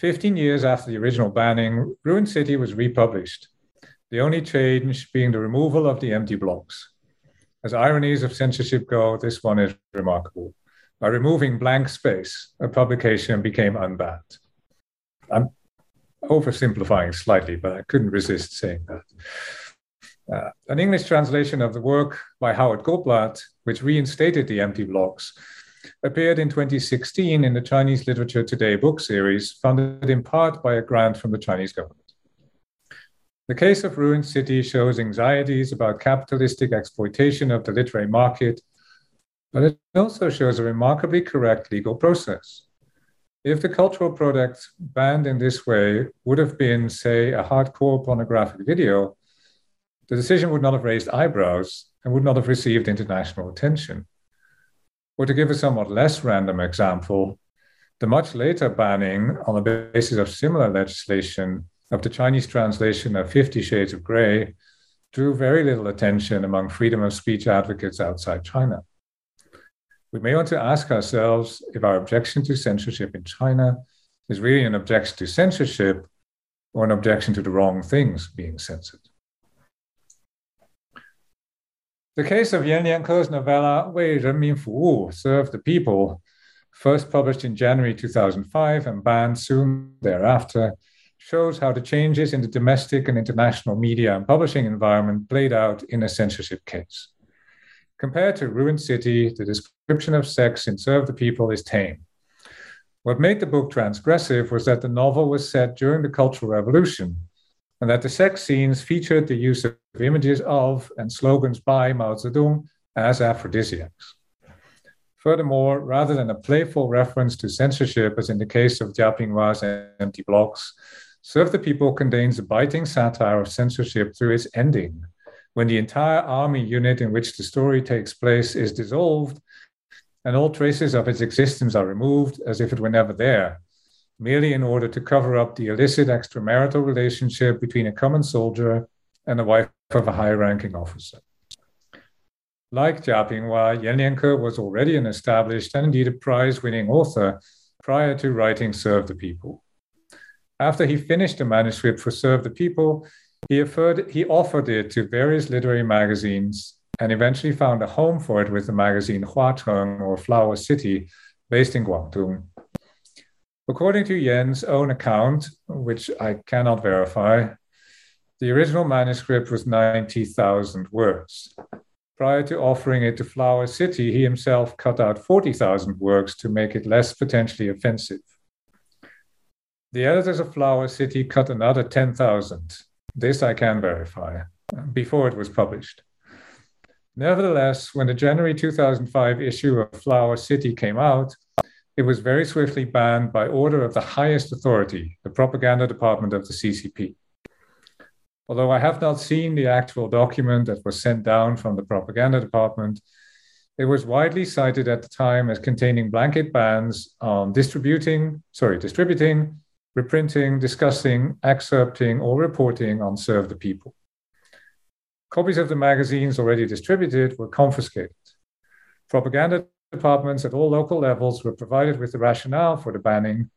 15 years after the original banning, Ruined City was republished, the only change being the removal of the empty blocks. As ironies of censorship go, this one is remarkable. By removing blank space, a publication became unbanned. I'm oversimplifying slightly, but I couldn't resist saying that. Uh, an English translation of the work by Howard Goldblatt, which reinstated the empty blocks, appeared in 2016 in the Chinese Literature Today book series, funded in part by a grant from the Chinese government. The case of Ruined City shows anxieties about capitalistic exploitation of the literary market, but it also shows a remarkably correct legal process. If the cultural product banned in this way would have been, say, a hardcore pornographic video, the decision would not have raised eyebrows and would not have received international attention. Or to give a somewhat less random example, the much later banning on the basis of similar legislation of the Chinese translation of Fifty Shades of Grey drew very little attention among freedom of speech advocates outside China. We may want to ask ourselves if our objection to censorship in China is really an objection to censorship or an objection to the wrong things being censored. The case of Yan Lianke's novella Wei Renmin Fu Wu, Serve the People, first published in January 2005 and banned soon thereafter, shows how the changes in the domestic and international media and publishing environment played out in a censorship case. Compared to Ruined City, the description of sex in Serve the People is tame. What made the book transgressive was that the novel was set during the Cultural Revolution and that the sex scenes featured the use of images of and slogans by Mao Zedong as aphrodisiacs. Furthermore, rather than a playful reference to censorship, as in the case of Jia Pingwa's Empty Blocks, Serve the People contains a biting satire of censorship through its ending, when the entire army unit in which the story takes place is dissolved and all traces of its existence are removed as if it were never there, merely in order to cover up the illicit extramarital relationship between a common soldier and the wife of a high ranking officer. Like Jia Pingwa, Yan Lianke was already an established and indeed a prize winning author prior to writing Serve the People. After he finished the manuscript for Serve the People, he offered, he offered it to various literary magazines and eventually found a home for it with the magazine Huacheng or Flower City, based in Guangdong. According to Yan's own account, which I cannot verify, the original manuscript was 90,000 words. Prior to offering it to Flower City, he himself cut out 40,000 words to make it less potentially offensive. The editors of Flower City cut another 10,000. This I can verify before it was published. Nevertheless, when the January 2005 issue of Flower City came out, it was very swiftly banned by order of the highest authority, the propaganda department of the CCP. Although I have not seen the actual document that was sent down from the propaganda department, it was widely cited at the time as containing blanket bans on distributing, sorry, distributing, reprinting, discussing, excerpting, or reporting on Serve the People. Copies of the magazines already distributed were confiscated. Propaganda departments at all local levels were provided with the rationale for the banning,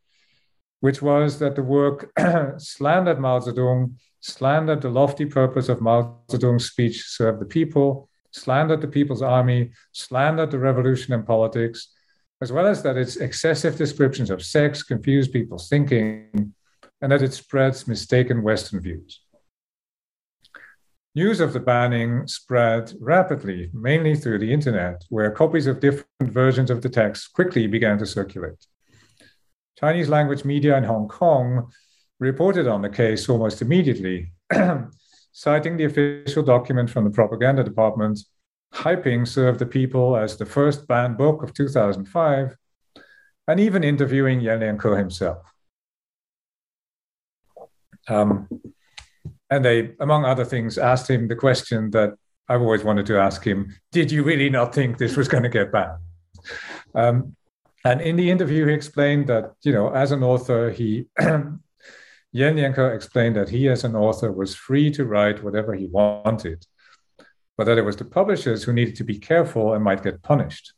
which was that the work slandered Mao Zedong, slandered the lofty purpose of Mao Zedong's speech, serve the people, slandered the People's Army, slandered the revolution and politics, as well as that its excessive descriptions of sex confuse people's thinking and that it spreads mistaken Western views. News of the banning spread rapidly, mainly through the internet, where copies of different versions of the text quickly began to circulate. Chinese language media in Hong Kong reported on the case almost immediately, citing the official document from the propaganda department, hyping Serve the People as the first banned book of 2005, and even interviewing Yan Lianke himself. Um, and they, among other things, asked him the question that I've always wanted to ask him Did you really not think this was going to get banned? Um, and in the interview, he explained that, you know, as an author, he, Yan Lianke explained that he, as an author, was free to write whatever he wanted, but that it was the publishers who needed to be careful and might get punished.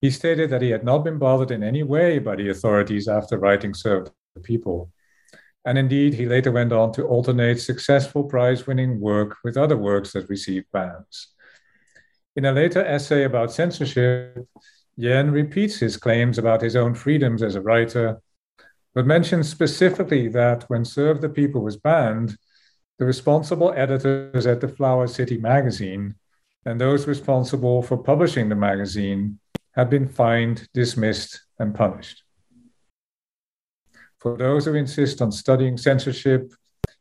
He stated that he had not been bothered in any way by the authorities after writing Serve the People, and indeed, he later went on to alternate successful prize winning work with other works that received bans. In a later essay about censorship, Yan repeats his claims about his own freedoms as a writer, but mentions specifically that when Serve the People was banned, the responsible editors at the Flower City magazine and those responsible for publishing the magazine had been fined, dismissed, and punished. For those who insist on studying censorship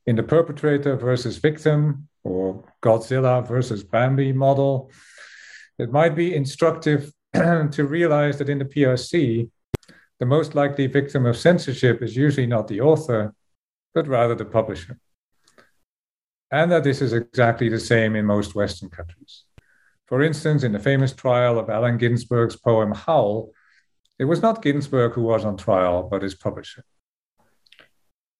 in the perpetrator versus victim or Godzilla versus Bambi model, it might be instructive to realize that in the PRC, the most likely victim of censorship is usually not the author, but rather the publisher. And that this is exactly the same in most Western countries. For instance, in the famous trial of Allen Ginsberg's poem Howl, it was not Ginsberg who was on trial, but his publisher.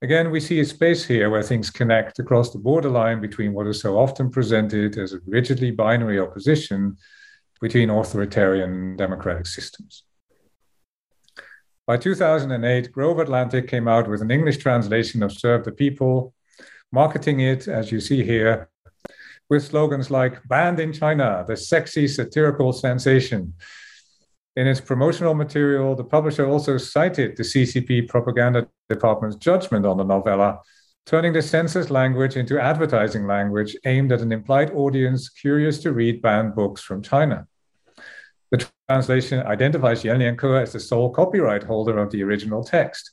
Again, we see a space here where things connect across the borderline between what is so often presented as a rigidly binary opposition between authoritarian and democratic systems. By 2008, Grove Atlantic came out with an English translation of Serve the People, marketing it, as you see here, with slogans like Banned in China, the sexy satirical sensation, in its promotional material, the publisher also cited the CCP propaganda department's judgment on the novella, turning the census language into advertising language aimed at an implied audience curious to read banned books from China. The translation identifies Yan Lianke as the sole copyright holder of the original text,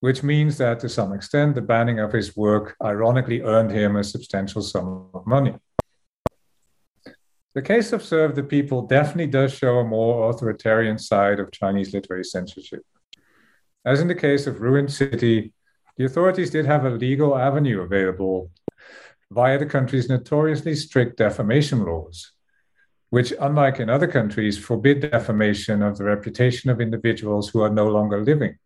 which means that to some extent the banning of his work ironically earned him a substantial sum of money. The case of Serve the People definitely does show a more authoritarian side of Chinese literary censorship. As in the case of Ruined City, the authorities did have a legal avenue available via the country's notoriously strict defamation laws, which, unlike in other countries, forbid defamation of the reputation of individuals who are no longer living.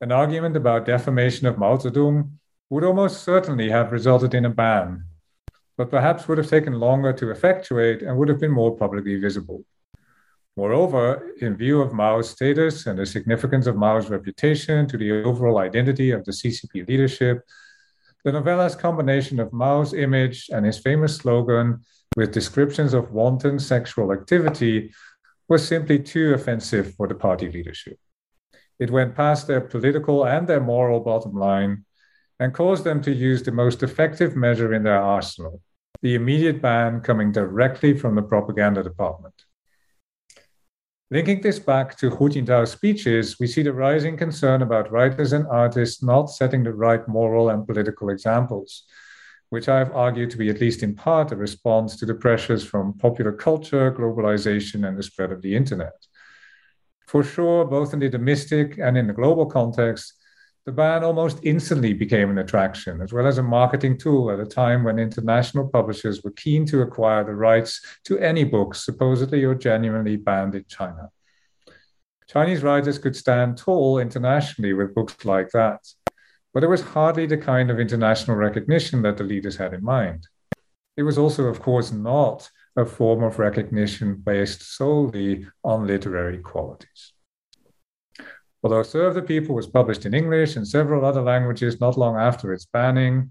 An argument about defamation of Mao Zedong would almost certainly have resulted in a ban, but perhaps would have taken longer to effectuate and would have been more publicly visible. Moreover, in view of Mao's status and the significance of Mao's reputation to the overall identity of the CCP leadership, the novella's combination of Mao's image and his famous slogan with descriptions of wanton sexual activity was simply too offensive for the party leadership. It went past their political and their moral bottom line and caused them to use the most effective measure in their arsenal the immediate ban coming directly from the propaganda department. Linking this back to Hu Jintao's speeches, we see the rising concern about writers and artists not setting the right moral and political examples, which I have argued to be at least in part a response to the pressures from popular culture, globalization, and the spread of the internet. For sure, both in the domestic and in the global context, the ban almost instantly became an attraction, as well as a marketing tool at a time when international publishers were keen to acquire the rights to any books supposedly or genuinely banned in China. Chinese writers could stand tall internationally with books like that, but it was hardly the kind of international recognition that the leaders had in mind. It was also, of course, not a form of recognition based solely on literary qualities. Although Serve the People was published in English and several other languages not long after its banning,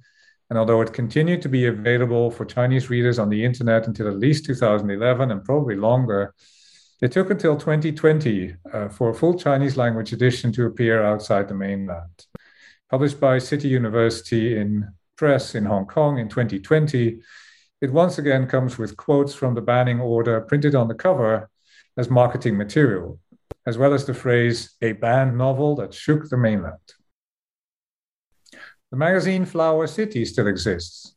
and although it continued to be available for Chinese readers on the internet until at least 2011 and probably longer, it took until 2020 uh, for a full Chinese language edition to appear outside the mainland. Published by City University in Press in Hong Kong in 2020, it once again comes with quotes from the banning order printed on the cover as marketing material, as well as the phrase, a banned novel that shook the mainland. The magazine Flower City still exists.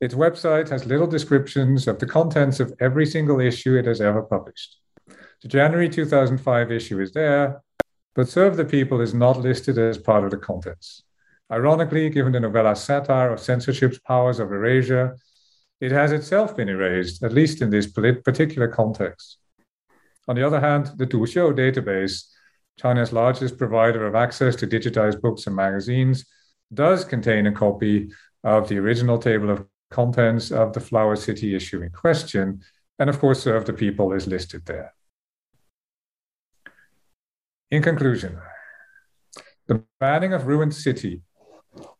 Its website has little descriptions of the contents of every single issue it has ever published. The January 2005 issue is there, but Serve the People is not listed as part of the contents. Ironically, given the novella's satire of censorship's powers of erasure, it has itself been erased, at least in this particular context. On the other hand, the Duxiu database, China's largest provider of access to digitized books and magazines, does contain a copy of the original table of contents of the Flower City issue in question, and of course, Serve the People is listed there. In conclusion, the banning of Ruined City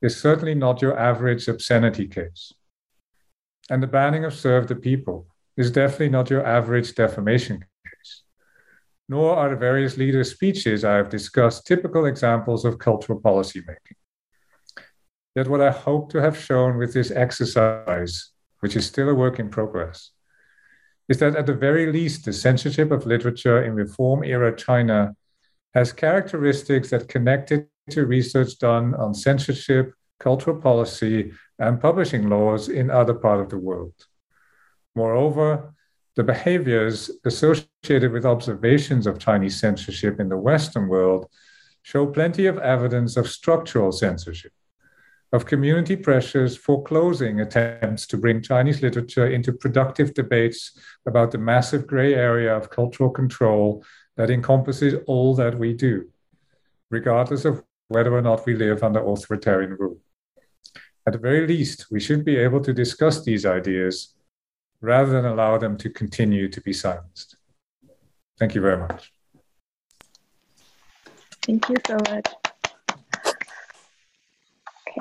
is certainly not your average obscenity case. And the banning of serve the people is definitely not your average defamation. Nor are the various leaders' speeches I have discussed typical examples of cultural policymaking. Yet, what I hope to have shown with this exercise, which is still a work in progress, is that at the very least, the censorship of literature in reform era China has characteristics that connect it to research done on censorship, cultural policy, and publishing laws in other parts of the world. Moreover, the behaviors associated with observations of Chinese censorship in the Western world show plenty of evidence of structural censorship, of community pressures foreclosing attempts to bring Chinese literature into productive debates about the massive gray area of cultural control that encompasses all that we do, regardless of whether or not we live under authoritarian rule. At the very least, we should be able to discuss these ideas rather than allow them to continue to be silenced. Thank you very much. Thank you so much.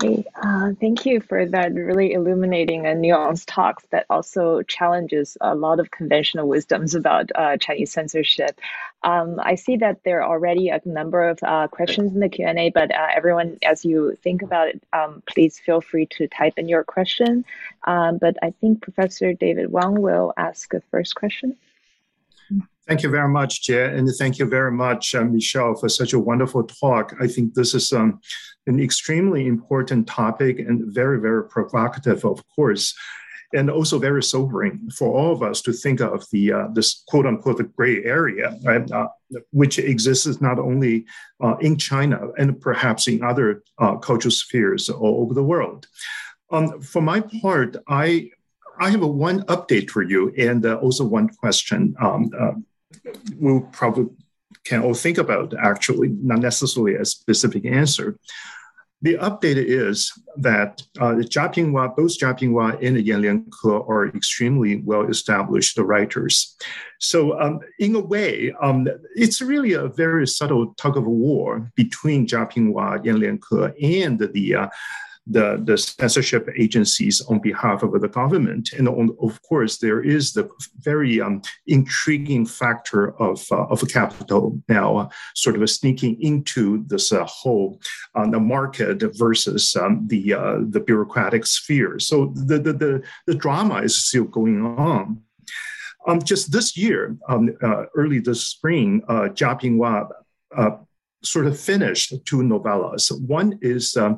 Uh, thank you for that really illuminating and nuanced talks that also challenges a lot of conventional wisdoms about uh, Chinese censorship. Um, I see that there are already a number of uh, questions in the Q&A, but uh, everyone, as you think about it, um, please feel free to type in your question. Um, but I think Professor David Wang will ask the first question. Thank you very much, Jie, and thank you very much, uh, Michel, for such a wonderful talk. I think this is um, an extremely important topic and very, very provocative, of course, and also very sobering for all of us to think of the uh, this quote unquote gray area, right, uh, which exists not only uh, in China and perhaps in other uh, cultural spheres all over the world. Um, for my part, I I have a one update for you and uh, also one question. Um, we'll probably can all think about, actually, not necessarily a specific answer. The update is that uh, Jia Pingwa, both Jia and Yan Lianke are extremely well established writers. So, um, in a way, um, it's really a very subtle tug of war between Jia Pingwa, Yan and the uh, the, the censorship agencies on behalf of the government. And on, of course, there is the very um, intriguing factor of, uh, of capital now uh, sort of sneaking into this uh, whole uh, the market versus um, the, uh, the bureaucratic sphere. So the, the, the, the drama is still going on. Um, just this year, um, uh, early this spring, uh, Jia Pingwa uh, sort of finished two novellas. One is um,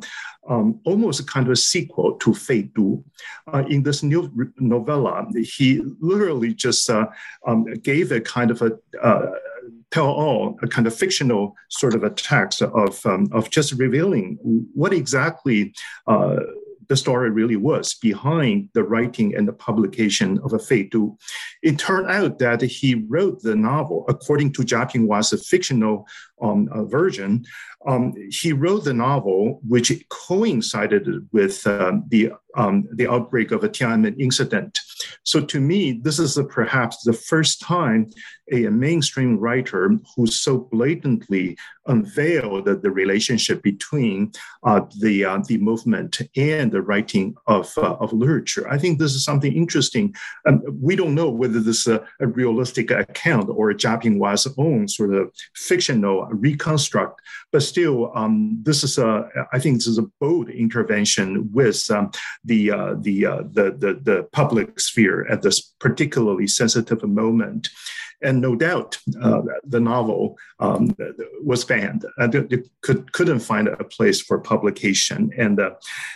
um, almost a kind of a sequel to Fei Du. Uh, in this new novella, he literally just uh, um, gave a kind of a uh, tell all, a kind of fictional sort of a text of, um, of just revealing what exactly uh, the story really was behind the writing and the publication of a Fei Du. It turned out that he wrote the novel, according to Jia Pingwa's fictional um, uh, version, um, he wrote the novel, which coincided with um, the um, the outbreak of a Tiananmen incident. So to me, this is a, perhaps the first time a, a, mainstream writer who so blatantly unveiled the, the relationship between uh, the uh, the movement and the writing of uh, of literature. I think this is something interesting. Um, we don't know whether this is a, a realistic account or Jia Pingwa's own sort of fictional reconstruct, but still, um, this is a I think this is a bold intervention with um, the, uh, the, uh, the the the public sphere at this particularly sensitive moment. And no doubt, uh, the novel um, was banned. it could, couldn't find a place for publication. And uh,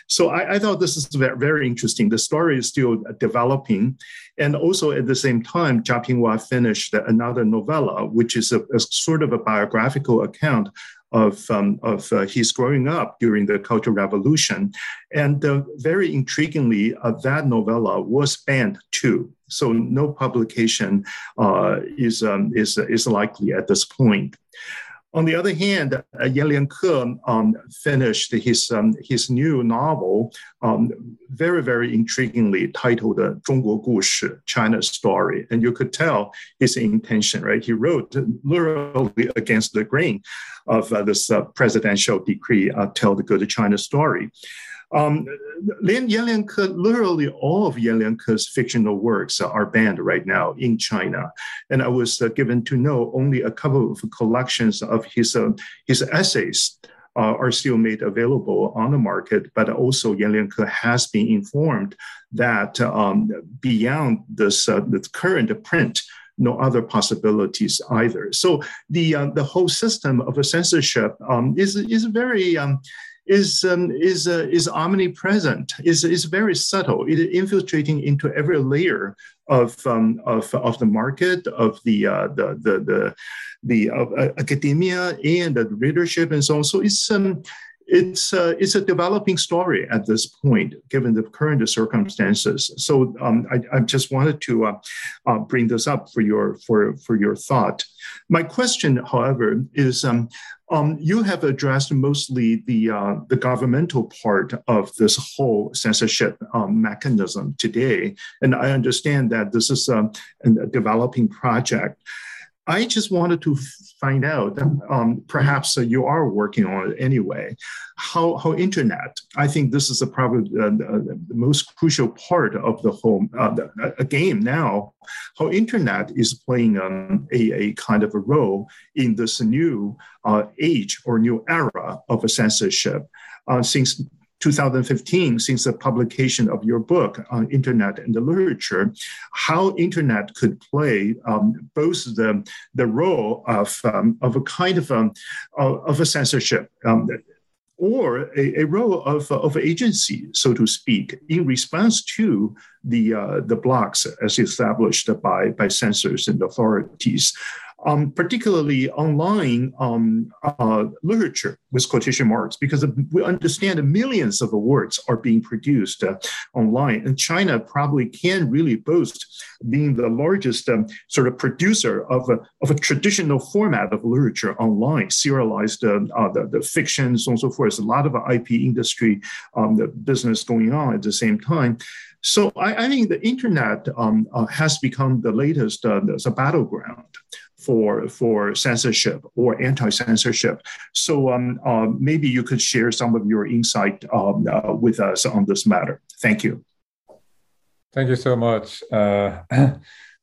so I, I, thought this is very, very interesting. The story is still developing. And also at the same time, Jia Pingwa finished another novella, which is a, a sort of a biographical account of, um, of uh, his growing up during the Cultural Revolution. And uh, very intriguingly, uh, that novella was banned too So no publication uh, is, um, is, is likely at this point. On the other hand, uh, Yan Lianke um, finished his, um, his new novel, um, very, very intriguingly titled uh, 中国故事, China Story. And you could tell his intention, right? He wrote literally against the grain of uh, this uh, presidential decree, uh, Tell the Good China Story. Um, Lianke, literally all of Yan Lianke's fictional works are banned right now in China. And I was uh, given to know only a couple of collections of his, uh, his essays uh, are still made available on the market, but also Yan Lianke has been informed that um, beyond this, uh, this current print, no other possibilities either. So the uh, the whole system of censorship um, is is very um, is um, is uh, is omnipresent. is is very subtle. It is infiltrating into every layer of um, of of the market, of the uh, the the the, the uh, academia and the readership and so on. So it's um, it's uh, it's a developing story at this point, given the current circumstances. So um, I, I, just wanted to uh, uh, bring this up for your for for your thought. My question, however, is um, um, you have addressed mostly the uh, the governmental part of this whole censorship um, mechanism today, and I understand that this is um, a developing project. I just wanted to find out, um, perhaps uh, you are working on it anyway, how, how internet, I think this is probably uh, the most crucial part of the whole uh, a game now, how internet is playing um, a, a kind of a role in this new uh, age or new era of censorship. Uh, since 2015, since the publication of your book on internet and the literature, how internet could play um, both the, the role of, um, of a kind of, um, of a censorship um, or a, a, role of, of agency, so to speak, in response to the, uh, the blocks as established by, by censors and authorities. Um, particularly online um, uh, literature with quotation marks, because we understand that millions of words are being produced uh, online. And China probably can really boast being the largest um, sort of producer of a, of a traditional format of literature online, serialized uh, uh the, the fiction, so on and so forth. There's a lot of IP industry um, the business going on at the same time. So I, I think the internet um, uh, has become the latest uh, the, the battleground for for censorship or anti-censorship. So um, uh, maybe you could share some of your insight um, uh, with us on this matter. Thank you. Thank you so much. Uh,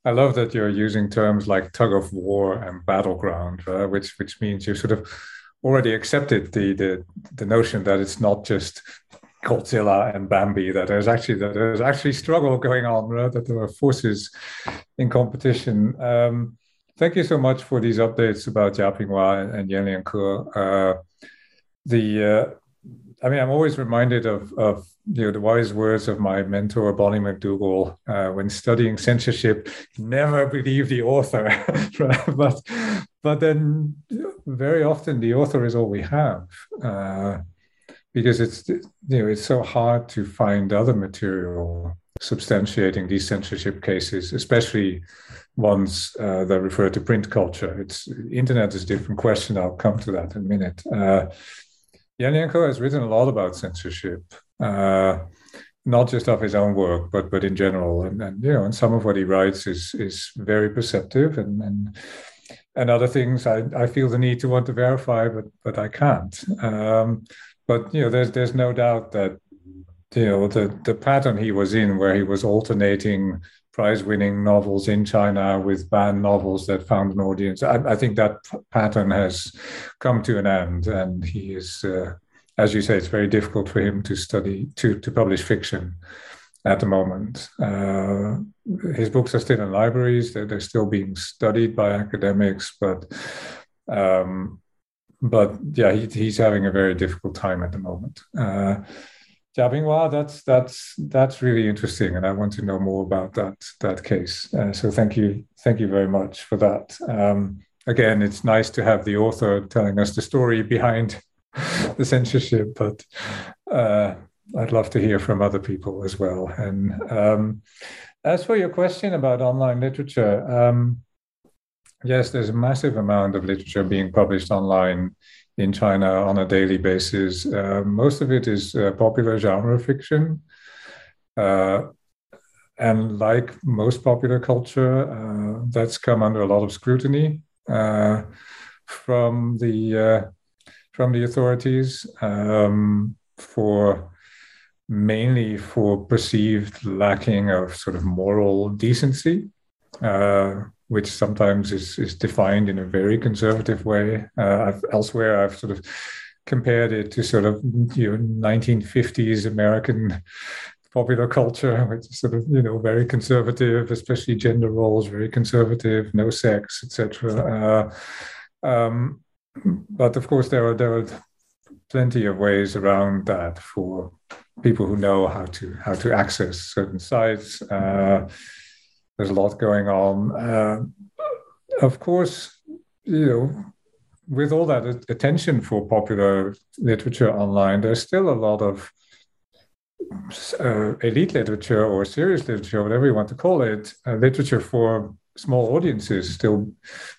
I love that you're using terms like tug of war and battleground, uh, which which means you sort of already accepted the, the the notion that it's not just Godzilla and Bambi that there's actually that there's actually struggle going on, right? that there are forces in competition. Um, thank you so much for these updates about Jia Pingwa and Yan Lianke. Uh, the uh, I mean, I'm always reminded of of you know the wise words of my mentor Bonnie McDougall uh, when studying censorship. Never believe the author, but but then very often the author is all we have. Uh, because it's you know it's so hard to find other material substantiating these censorship cases, especially ones uh, that refer to print culture. It's internet is a different question. I'll come to that in a minute. Uh, Yan Lianke has written a lot about censorship, uh, not just of his own work, but but in general. And, and you know, and some of what he writes is is very perceptive, and and and other things I, I feel the need to want to verify, but but I can't. Um, but you know, there's there's no doubt that you know the the pattern he was in, where he was alternating prize-winning novels in China with banned novels that found an audience. I, I think that p- pattern has come to an end, and he is, uh, as you say, it's very difficult for him to study to to publish fiction at the moment. Uh, his books are still in libraries; they're, they're still being studied by academics, but um, but yeah, he, he's having a very difficult time at the moment. Uh, Jia Pingwa, that's that's that's really interesting, and I want to know more about that that case. Uh, so thank you, thank you very much for that. Um, again, it's nice to have the author telling us the story behind the censorship, but uh, I'd love to hear from other people as well. And um, as for your question about online literature, um, Yes, there's a massive amount of literature being published online in China on a daily basis. Uh, most of it is uh, popular genre fiction. Uh, and like most popular culture, uh, that's come under a lot of scrutiny uh, from the uh, from the authorities um, for mainly for perceived lacking of sort of moral decency. Uh, which sometimes is, is defined in a very conservative way. Uh, I've, elsewhere, I've sort of compared it to sort of you know 1950s American popular culture, which is sort of you know very conservative, especially gender roles, very conservative, no sex, etc. Uh, um, but of course, there are there are plenty of ways around that for people who know how to how to access certain sites. Uh, there's a lot going on. Uh, of course, you know, with all that attention for popular literature online, there's still a lot of uh, elite literature or serious literature, whatever you want to call it, uh, literature for small audiences still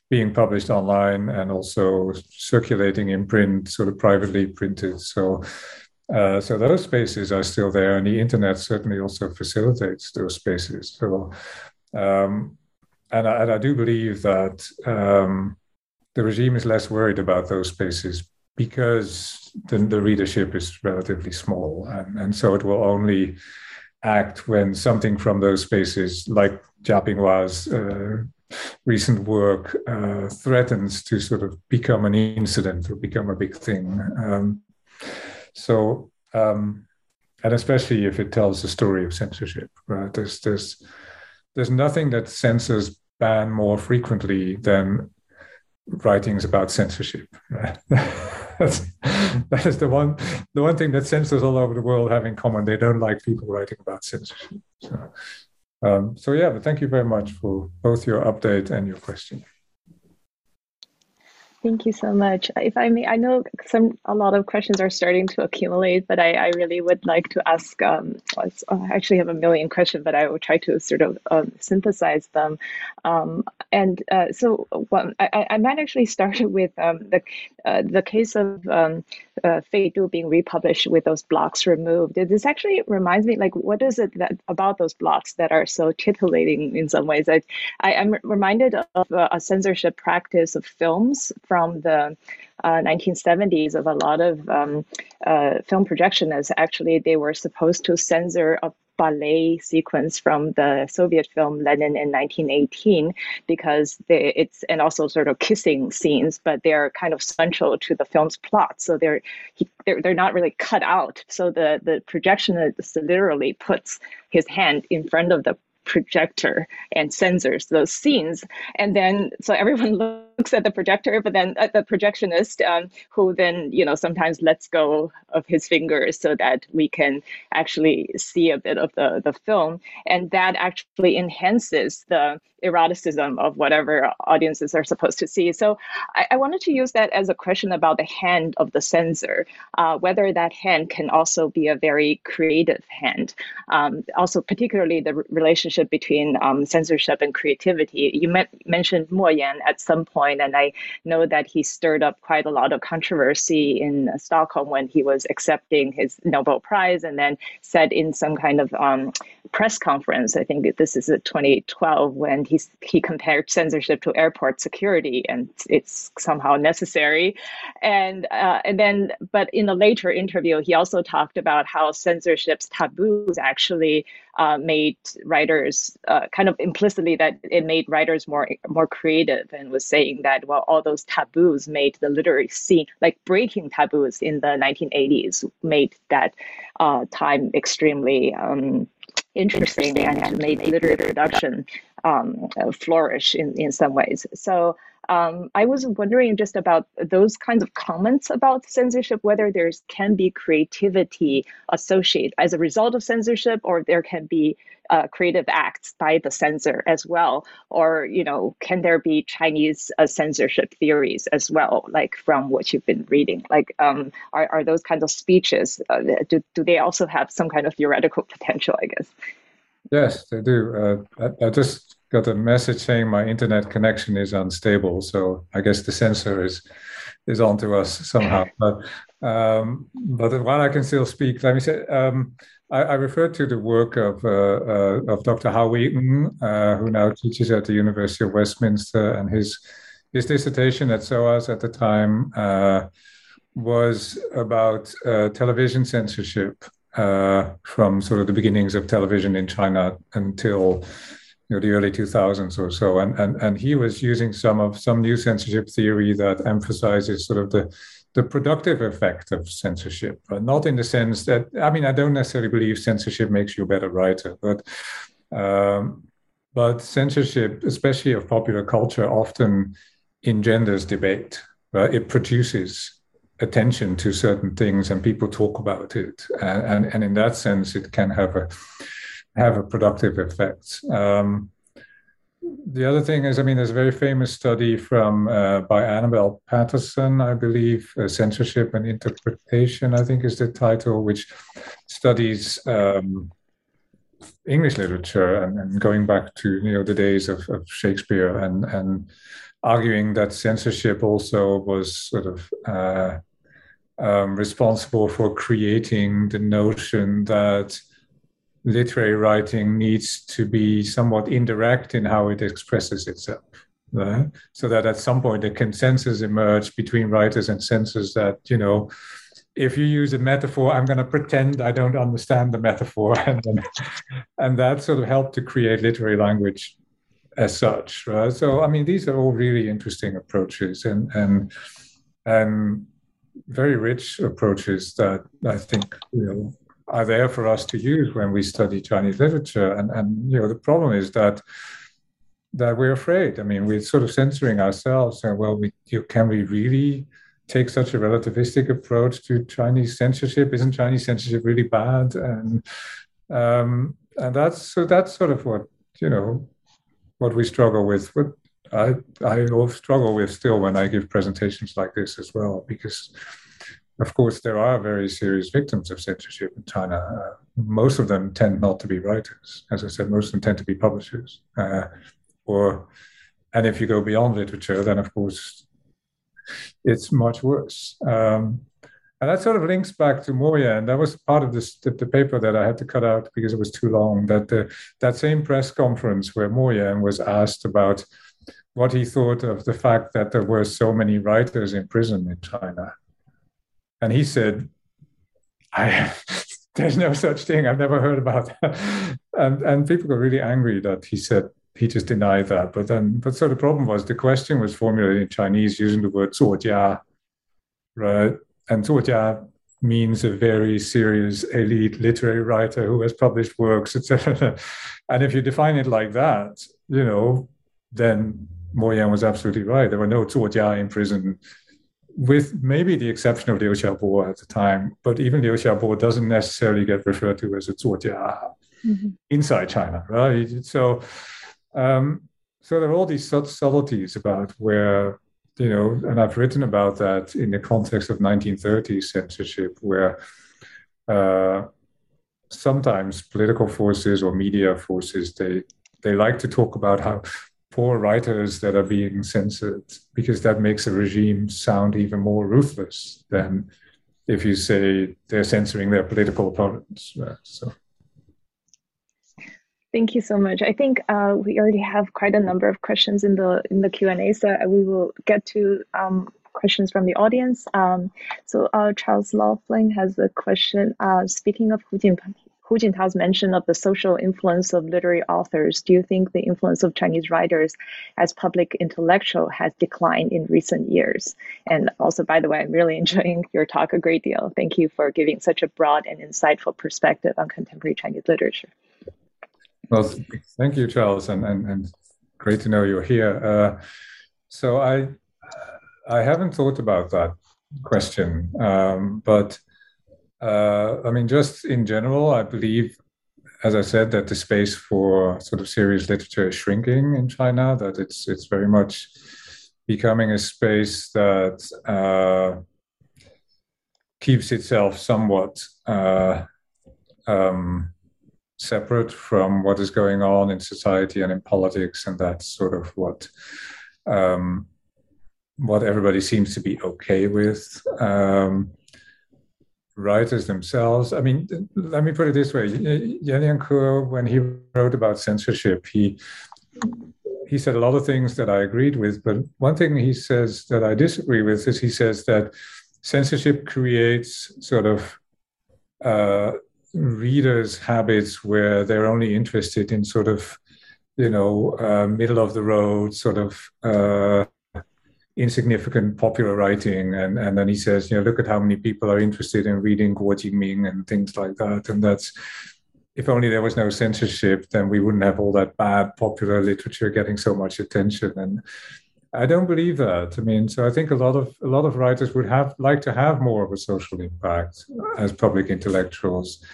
being published online and also circulating in print, sort of privately printed. So, uh, so those spaces are still there, and the internet certainly also facilitates those spaces. So, um, and, I, and, I, do believe that um, the regime is less worried about those spaces because the, the readership is relatively small. And, and, so it will only act when something from those spaces, like Jia Pingwa's uh, recent work, uh, threatens to sort of become an incident or become a big thing. Um, so, um, and especially if it tells the story of censorship, right? There's, there's, there's nothing that censors ban more frequently than writings about censorship. That's, that is the one the one thing that censors all over the world have in common. They don't like people writing about censorship. So, um, so yeah, but thank you very much for both your update and your question. Thank you so much. If I may, I know some a lot of questions are starting to accumulate, but I, I really would like to ask. Um, I actually have a million questions, but I will try to sort of um, synthesize them. Um, and uh, so, well, I, I might actually start with um, the uh, the case of um, uh, Fei Du being republished with those blocks removed. This actually reminds me, like, what is it that about those blocks that are so titillating in some ways? I, I am reminded of a censorship practice of films from the uh, 1970s of a lot of um, uh, film projectionists. Actually, they were supposed to censor a ballet sequence from the Soviet film Lenin in 1918 because they, it's and also sort of kissing scenes, but they're kind of central to the film's plot. So they're they're, they're not really cut out. So the the projectionist literally puts his hand in front of the projector and censors those scenes. And then, so everyone looks at the projector, but then at the projectionist, um, who then, you know, sometimes lets go of his fingers so that we can actually see a bit of the, the film. And that actually enhances the eroticism of whatever audiences are supposed to see. So I, I wanted to use that as a question about the hand of the censor, uh, whether that hand can also be a very creative hand. Um, also, particularly the relationship between um, censorship and creativity. You met, mentioned Mo Yan at some point, and I know that he stirred up quite a lot of controversy in Stockholm when he was accepting his Nobel Prize, and then said in some kind of um, press conference, I think this is 2012, when he he compared censorship to airport security, and it's somehow necessary. And uh, and then, but in a later interview, he also talked about how censorship's taboos actually uh, made writers uh, kind of implicitly that it made writers more more creative, and was saying that well, all those taboos made the literary scene like breaking taboos in the 1980s made that uh, time extremely. Um, interesting and made literary production um, flourish in, in some ways. So um, I was wondering just about those kinds of comments about censorship, whether there can be creativity associated as a result of censorship, or there can be uh, creative acts by the censor as well, or you know, can there be Chinese uh, censorship theories as well, like from what you've been reading? Like, um, are are those kinds of speeches? Uh, do do they also have some kind of theoretical potential? I guess. Yes, they do. Uh, I, I, just got a message saying my internet connection is unstable, so I guess the censor is is onto us somehow. But um, but while I can still speak, let me say um, I, I to the work of uh, uh, of Dr. Hao Wei-Ng, uh, who now teaches at the University of Westminster, and his his dissertation at SOAS at the time uh, was about television censorship from sort of the beginnings of television in China until you know, the early 2000s or so. And, and, and he was using some of some new censorship theory that emphasizes sort of the, the productive effect of censorship, not in the sense that, I mean, I don't necessarily believe censorship makes you a better writer, but um, but censorship, especially of popular culture, often engenders debate. Right? It produces attention to certain things and people talk about it and, and, and in that sense it can have a have a productive effect um, the other thing is i mean there's a very famous study from uh, by annabel patterson i believe uh, censorship and interpretation i think is the title which studies um, english literature and, and, going back to you know the days of, of shakespeare and and arguing that censorship also was sort of uh, um, responsible for creating the notion that literary writing needs to be somewhat indirect in how it expresses itself. Right? So that at some point a consensus emerged between writers and censors that, you know, if you use a metaphor, I'm going to pretend I don't understand the metaphor. And, and that sort of helped to create literary language as such. Right? So, I mean, these are all really interesting approaches. And, and, and very rich approaches that I think know are there for us to use when we study Chinese literature. And and you know the problem is that that we're afraid. I mean, we're sort of censoring ourselves. And well, we you, can we really take such a relativistic approach to Chinese censorship? Isn't Chinese censorship really bad? And um, and that's so that's sort of what you know what we struggle with. But I I struggle with still when I give presentations like this as well because of course, there are very serious victims of censorship in China. Uh, most of them tend not to be writers. As I said, most of them tend to be publishers. Uh, or, and if you go beyond literature, then of course, it's much worse. Um, and that sort of links back to Mo Yan. That was part of this, the, the, paper that I had to cut out because it was too long. That the, that same press conference where Mo Yan was asked about what he thought of the fact that there were so many writers in prison in China and he said, I, there's no such thing. I've never heard about that. And, and people got really angry that he said he just denied that. But then, but so the problem was the question was formulated in Chinese using the word zuojia, right? And zuojia means a very serious elite literary writer who has published works, etc. and if you define it like that, you know, then Mo Yan was absolutely right. There were no zuojia in prison with maybe the exception of Liu Xiaobo at the time, but even Liu Xiaobo doesn't necessarily get referred to as a 作家 mm-hmm. inside China, right? So, um, so there are all these subtleties about where you know, and I've written about that in the context of 1930s censorship, where uh, sometimes political forces or media forces they they like to talk about how poor writers that are being censored because that makes a regime sound even more ruthless than if you say they're censoring their political opponents. So. Thank you so much. I think uh, we already have quite a number of questions in the in the Q and A, so we will get to um, questions from the audience. Um, so uh, Charles Laughlin has a question. Uh, speaking of Jintao, Hu Jintao's mention of the social influence of literary authors, do you think the influence of Chinese writers as public intellectual has declined in recent years? And also, by the way, I'm really enjoying your talk a great deal. Thank you for giving such a broad and insightful perspective on contemporary Chinese literature. Well, thank you, Charles, and, and, and great to know you're here. Uh, so I I haven't thought about that question, um, but uh, I mean, just in general, I believe, as I said, that the space for sort of serious literature is shrinking in China. That it's it's very much becoming a space that uh, keeps itself somewhat uh, um, separate from what is going on in society and in politics, and that's sort of what. Um, what everybody seems to be okay with. Um, writers themselves. I mean, let me put it this way: Yan Lianke, when he wrote about censorship, he he said a lot of things that I agreed with, but one thing he says that I disagree with is he says that censorship creates sort of uh, readers' habits where they're only interested in sort of you know uh, middle of the road sort of uh, insignificant popular writing. And, and then he says, you know, look at how many people are interested in reading Guo Jingming and things like that. And that's, if only there was no censorship, then we wouldn't have all that bad popular literature getting so much attention. And I don't believe that. I mean, so I think a lot of a lot of writers would have like to have more of a social impact as public intellectuals.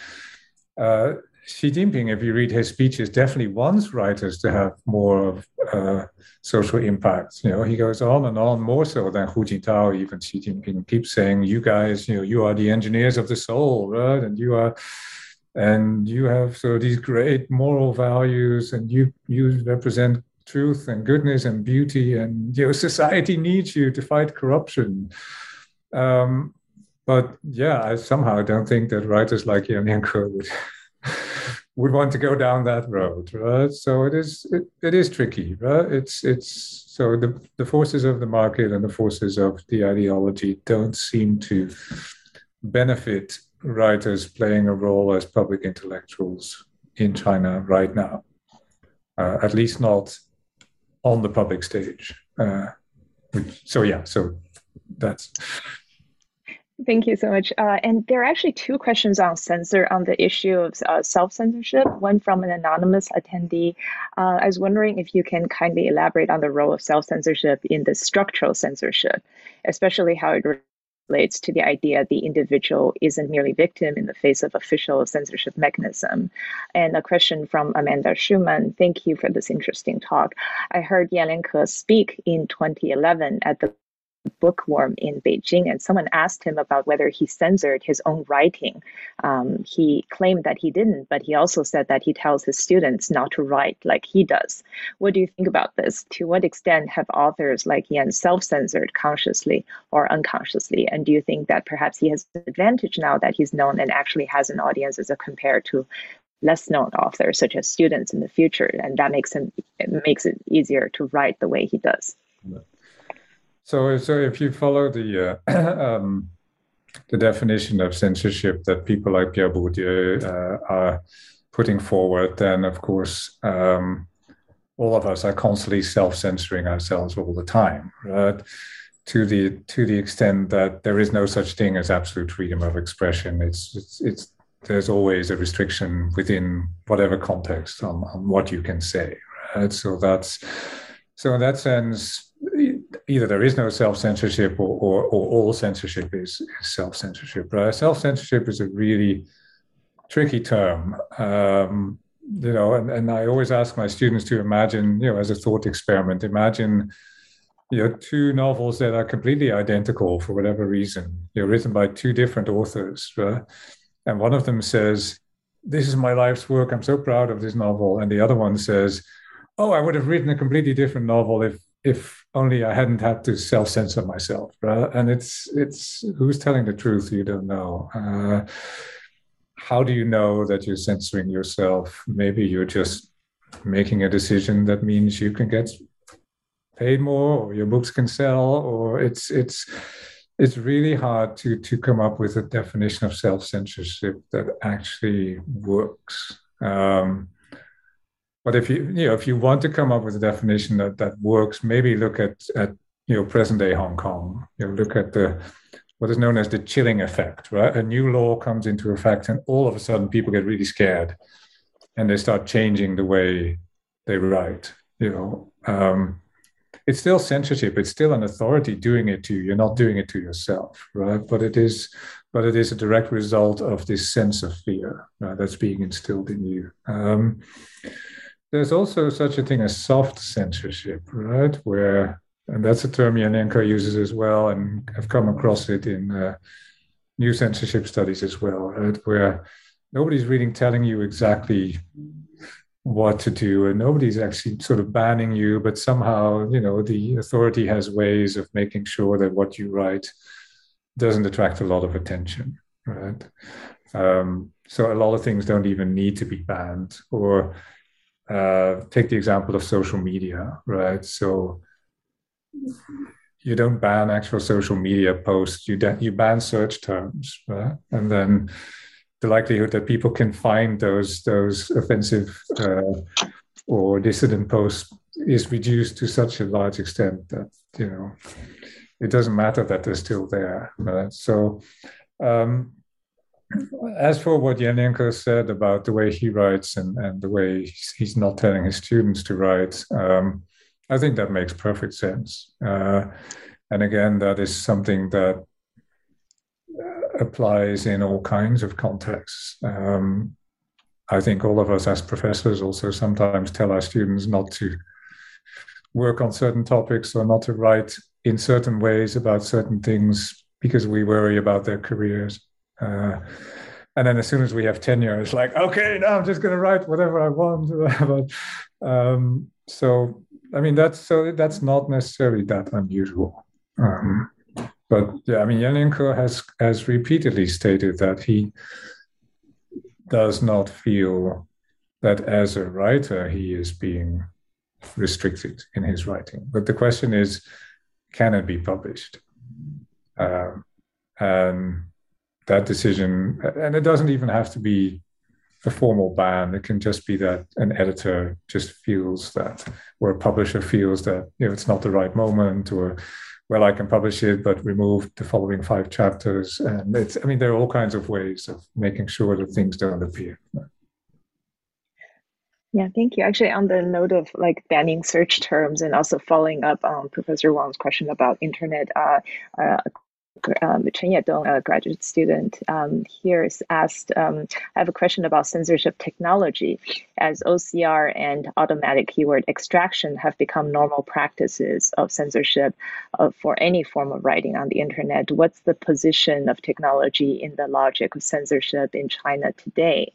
Uh, Xi Jinping, if you read his speeches, definitely wants writers to have more of uh, social impact. You know, he goes on and on more so than Hu Jintao. Even Xi Jinping keeps saying, "You guys, you know, you are the engineers of the soul, right? And you are, and you have so these great moral values, and you you represent truth and goodness and beauty, and your know, society needs you to fight corruption." Um, but yeah, I somehow don't think that writers like Yan Lianke would would want to go down that road, right? So it is it, it is tricky, right? It's it's so the the forces of the market and the forces of the ideology don't seem to benefit writers playing a role as public intellectuals in China right now, uh, at least not on the public stage. Uh, which, so yeah, so that's Thank you so much. Uh, and there are actually two questions on censor on the issue of uh, self censorship. One from an anonymous attendee. Uh, I was wondering if you can kindly elaborate on the role of self censorship in the structural censorship, especially how it relates to the idea the individual isn't merely victim in the face of official censorship mechanism. And a question from Amanda Schumann. Thank you for this interesting talk. I heard Lianke speak in 2011 at the bookworm in Beijing, and someone asked him about whether he censored his own writing. Um, he claimed that he didn't, but he also said that he tells his students not to write like he does. What do you think about this? To what extent have authors like Yan self censored consciously or unconsciously? And do you think that perhaps he has an advantage now that he's known and actually has an audience as a compared to less known authors such as students in the future and that makes him it makes it easier to write the way he does so, so if you follow the uh, um, the definition of censorship that people like Pierre Bourdieu uh, are putting forward, then of course um, all of us are constantly self-censoring ourselves all the time, right? To the to the extent that there is no such thing as absolute freedom of expression. It's it's, it's there's always a restriction within whatever context on, on what you can say, right? So that's so in that sense either there is no self censorship or, or, or, all censorship is, is self censorship. Right? Self censorship is a really tricky term. Um, you know, and, and I always ask my students to imagine, you know, as a thought experiment, imagine you know two novels that are completely identical for whatever reason. You're written by two different authors, right? and one of them says, "This is my life's work. I'm so proud of this novel," and the other one says, "Oh, I would have written a completely different novel if if only I hadn't had to self censor myself, right? And it's it's who's telling the truth? You don't know. Uh, how do you know that you're censoring yourself? Maybe you're just making a decision that means you can get paid more, or your books can sell, or it's it's it's really hard to to come up with a definition of self censorship that actually works. Um, but if you you know if you want to come up with a definition that that works, maybe look at at you know present day Hong Kong. You know, look at the what is known as the chilling effect. Right, a new law comes into effect, and all of a sudden people get really scared, and they start changing the way they write. You know. Um, it's still censorship. It's still an authority doing it to you. You're not doing it to yourself, right? But it is, but it is a direct result of this sense of fear right, that's being instilled in you. Um, there's also such a thing as soft censorship, right? Where, and that's a term Yan Lianke uses as well, and I've come across it in uh, new censorship studies as well, right? Where nobody's really telling you exactly what to do, and nobody's actually sort of banning you, but somehow, you know, the authority has ways of making sure that what you write doesn't attract a lot of attention, right? Um, so a lot of things don't even need to be banned, or uh, take the example of social media, right? So you don't ban actual social media posts, you, de- you ban search terms, right? And then the likelihood that people can find those those offensive uh, or dissident posts is reduced to such a large extent that you know it doesn't matter that they're still there. Right? So um, as for what Yan Lianke said about the way he writes and, and the way he's not telling his students to write, um, I think that makes perfect sense. Uh, and again, that is something that uh, applies in all kinds of contexts. Um, I think all of us as professors also sometimes tell our students not to work on certain topics or not to write in certain ways about certain things because we worry about their careers. Uh, and then as soon as we have tenure, it's like, okay, now I'm just going to write whatever I want. um, so, I mean, that's so that's not necessarily that unusual. Um, but yeah, I mean, Yan has has repeatedly stated that he does not feel that as a writer he is being restricted in his writing. But the question is, can it be published? Um, and that decision, and it doesn't even have to be a formal ban. It can just be that an editor just feels that, or a publisher feels that you know it's not the right moment, or well, I can publish it, but remove the following five chapters. And it's, I mean, there are all kinds of ways of making sure that things don't appear. Yeah, thank you. Actually, on the note of like banning search terms and also following up on Professor Wang's question about internet, uh, uh, um, Chen Yedong, a graduate student um, here, is asked, um, I have a question about censorship technology. As OCR and automatic keyword extraction have become normal practices of censorship uh, for any form of writing on the internet, what's the position of technology in the logic of censorship in China today?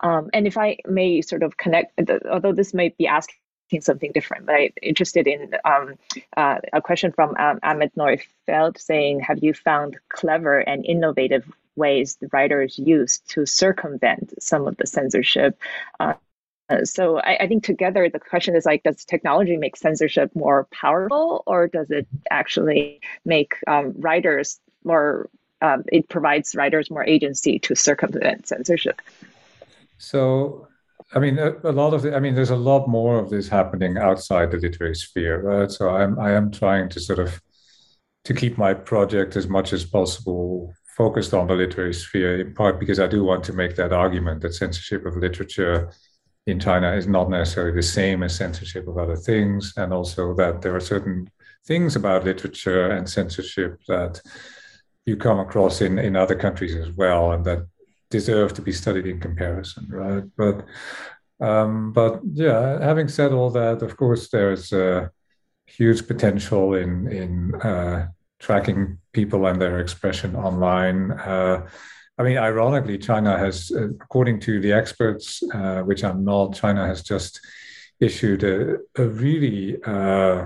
Um, and if I may sort of connect, although this may be asking something different. But I'm interested in um, uh, a question from um, Ahmed Neufeld saying, have you found clever and innovative ways the writers use to circumvent some of the censorship? Uh, so I, I, think together the question is like, does technology make censorship more powerful or does it actually make um, writers more, um, it provides writers more agency to circumvent censorship? So I mean, a, a, lot of the, I mean, there's a lot more of this happening outside the literary sphere, right? So I'm, I am trying to sort of to keep my project as much as possible focused on the literary sphere, in part because I do want to make that argument that censorship of literature in China is not necessarily the same as censorship of other things, and also that there are certain things about literature and censorship that you come across in, in other countries as well, and that deserve to be studied in comparison, right? But um, but yeah, having said all that, of course, there's a huge potential in in uh, tracking people and their expression online. Uh, I mean, ironically, China has, uh, according to the experts, uh, which I'm not, China has just issued a, a really uh,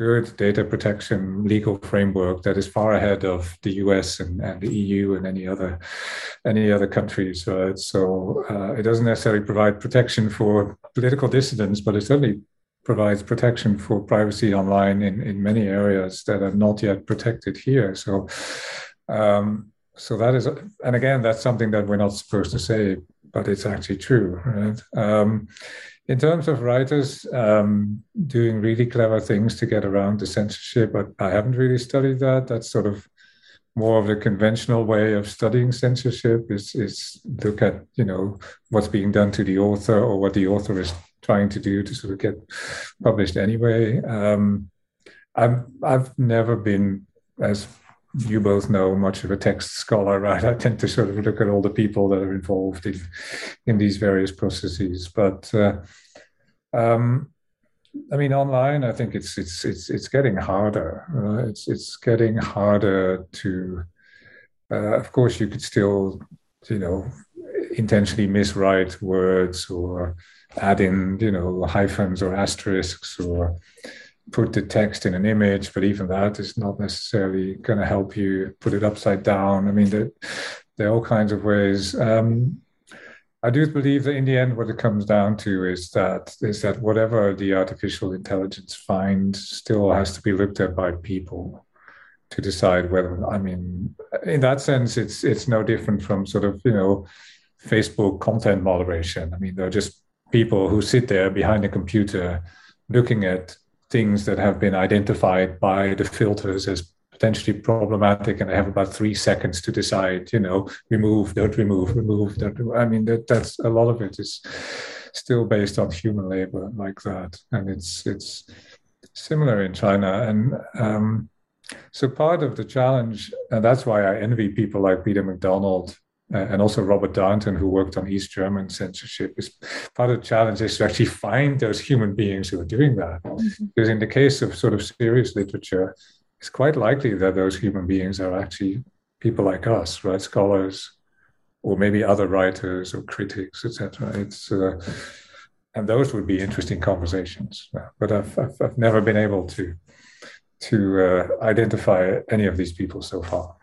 good data protection legal framework that is far ahead of the US and, and the EU and any other any other countries. Right? So uh, it doesn't necessarily provide protection for political dissidents, but it certainly provides protection for privacy online in, in many areas that are not yet protected here. So um, so that is, and again, that's something that we're not supposed to say, but it's actually true, right? Um, in terms of writers um, doing really clever things to get around the censorship, but I haven't really studied that. That's sort of more of the conventional way of studying censorship is is look at you know what's being done to the author or what the author is trying to do to sort of get published anyway. Um, I've I've never been as you both know much of a text scholar, right? I tend to sort of look at all the people that are involved in in these various processes. But uh, um, I mean, online, I think it's it's it's it's getting harder. Uh, it's it's getting harder to. Uh, of course, you could still, you know, intentionally miswrite words or add in, you know, hyphens or asterisks or put the text in an image, but even that is not necessarily going to help you put it upside down. I mean, there, there are all kinds of ways. Um, I do believe that in the end, what it comes down to is that is that whatever the artificial intelligence finds still has to be looked at by people to decide whether. I mean, in that sense, it's it's no different from sort of you know Facebook content moderation. I mean, they're just people who sit there behind a computer looking at things that have been identified by the filters as potentially problematic and they have about three seconds to decide you know remove don't remove remove don't remove. i mean that that's a lot of it is still based on human labor like that and it's it's similar in china and um, so part of the challenge and that's why i envy people like peter McDonald uh, and also Robert Darnton, who worked on East German censorship, is part of the challenge is to actually find those human beings who are doing that. Mm-hmm. Because in the case of sort of serious literature, it's quite likely that those human beings are actually people like us, right? Scholars, or maybe other writers or critics, etc. It's uh, and those would be interesting conversations. But I've, I've, I've never been able to to uh, identify any of these people so far.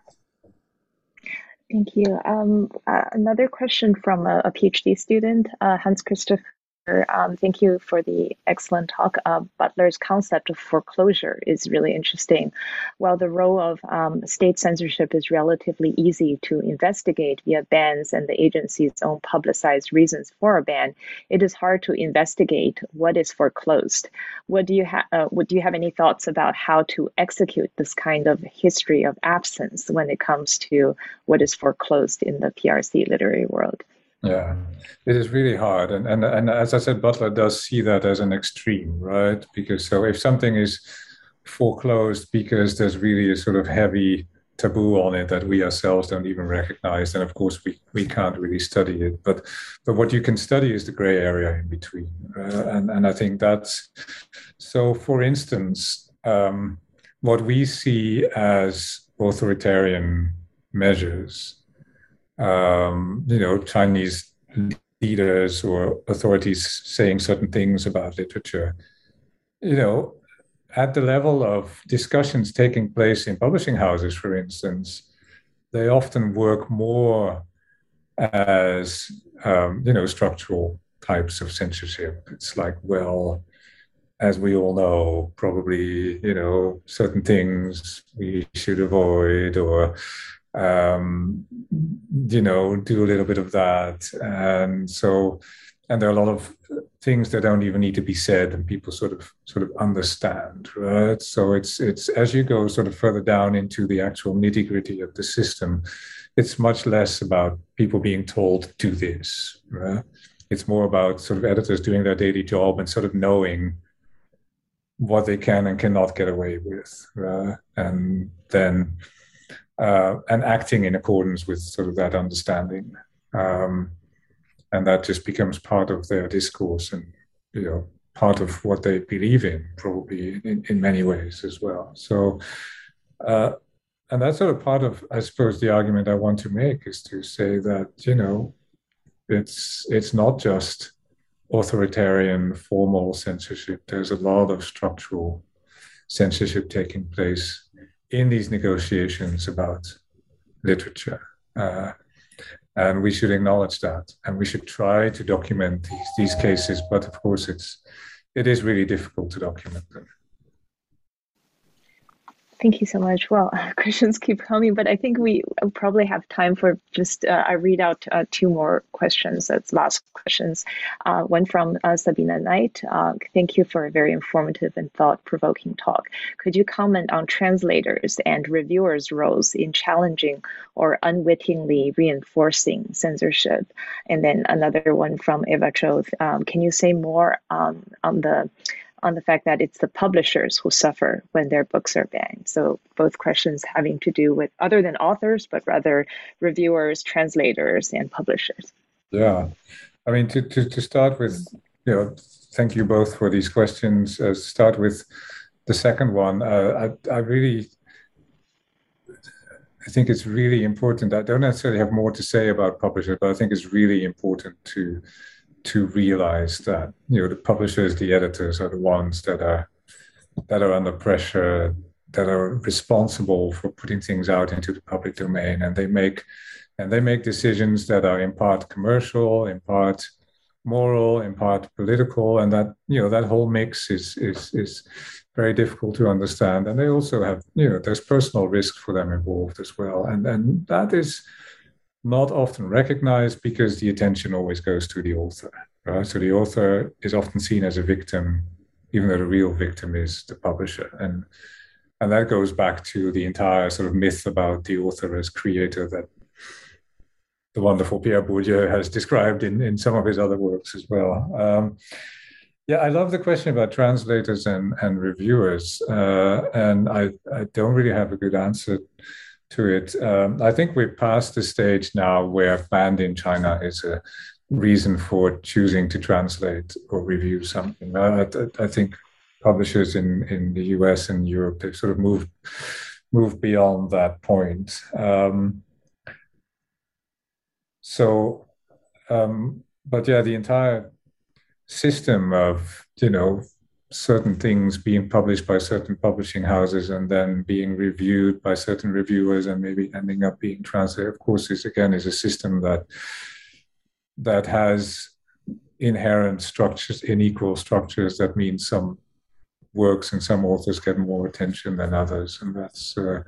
Thank you. Um, uh, another question from a, a PhD student, uh, Hans Christoph um, thank you for the excellent talk. Uh, Butler's concept of foreclosure is really interesting. While the role of um, state censorship is relatively easy to investigate via bans and the agency's own publicized reasons for a ban, it is hard to investigate what is foreclosed. What do you have? Uh, do you have any thoughts about how to execute this kind of history of absence when it comes to what is foreclosed in the PRC literary world? Yeah, it is really hard, and and and as I said, Butler does see that as an extreme, right? Because so if something is foreclosed because there's really a sort of heavy taboo on it that we ourselves don't even recognize. And of course, we, we can't really study it. But but what you can study is the gray area in between. Uh, and, and I think that's so, for instance, um, what we see as authoritarian measures, um, you know, Chinese leaders or authorities saying certain things about literature, you know, at the level of discussions taking place in publishing houses, for instance, they often work more as um, you know structural types of censorship. It's like, well, as we all know, probably you know certain things we should avoid, or um, you know, do a little bit of that, and so and there are a lot of things that don't even need to be said and people sort of sort of understand right? So it's it's as you go sort of further down into the actual nitty gritty of the system it's much less about people being told do this right? It's more about sort of editors doing their daily job and sort of knowing what they can and cannot get away with right? and then uh, and acting in accordance with sort of that understanding. Um, and that just becomes part of their discourse and you know part of what they believe in probably in, in many ways as well. So uh, and that's sort of part of i suppose the argument i want to make is to say that you know it's it's not just authoritarian formal censorship. There's a lot of structural censorship taking place in these negotiations about literature. Uh, and we should acknowledge that and we should try to document these, these cases but of course it's it is really difficult to document them Thank you so much. Well, questions keep coming, but I think we probably have time for just, uh, I read out uh, two more questions. That's last questions. Uh, one from uh, Sabina Knight. Uh, thank you for a very informative and thought provoking talk. Could you comment on translators and reviewers' roles in challenging or unwittingly reinforcing censorship? And then another one from Eva Cho. Um, can you say more um, on the on the fact that it's the publishers who suffer when their books are banned. So both questions having to do with other than authors, but rather reviewers, translators, and publishers. Yeah, I mean to to, to start with, you know, thank you both for these questions. Uh, start with the second one. Uh, I I really. I think it's really important. I don't necessarily have more to say about publishers, but I think it's really important to to realize that you know the publishers, the editors are the ones that are that are under pressure, that are responsible for putting things out into the public domain, and they make and they make decisions that are in part commercial, in part moral, in part political, and that you know that whole mix is is is very difficult to understand. And they also have you know there's personal risk for them involved as well, and and that is not often recognized because the attention always goes to the author. Right? So the author is often seen as a victim, even though the real victim is the publisher. And and that goes back to the entire sort of myth about the author as creator that the wonderful Pierre Bourdieu has described in, in some of his other works as well. Um, yeah, I love the question about translators and, and reviewers. Uh, and I, I don't really have a good answer to it. Um, I think we're past the stage now where banned in China is a reason for choosing to translate or review something. I, I, I think publishers in, in the US and Europe they've sort of moved moved beyond that point. Um, so, um, but yeah, the entire system of you know certain things being published by certain publishing houses and then being reviewed by certain reviewers and maybe ending up being translated. Of course is again is a system that that has inherent structures unequal structures that means some works and some authors get more attention than others. And that's uh,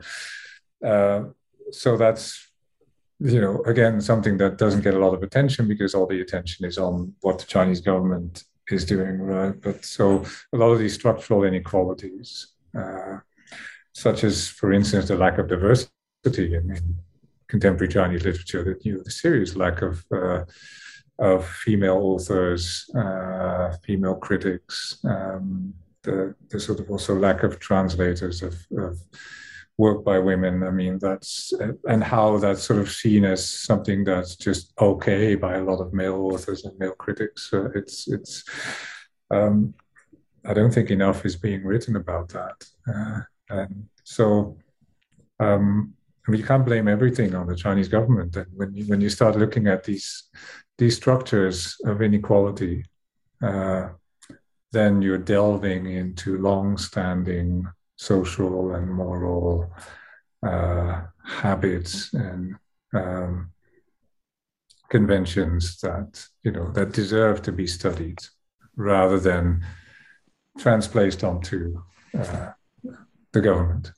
uh, so that's you know again something that doesn't get a lot of attention because all the attention is on what the chinese government is doing, right? But so a lot of these structural inequalities, uh, such as, for instance, the lack of diversity in, in contemporary Chinese literature, that you know, the serious lack of uh, of female authors, uh, female critics, um, the, the sort of also lack of translators of, of work by women. I mean, that's and how that's sort of seen as something that's just okay by a lot of male authors and male critics. Uh, it's it's. Um, I don't think enough is being written about that, uh, and so um, I mean, you can't blame everything on the Chinese government. And when you, when you start looking at these these structures of inequality, uh, then you're delving into long-standing social and moral uh, habits and um, conventions that you know that deserve to be studied, rather than transplaced onto uh, the government.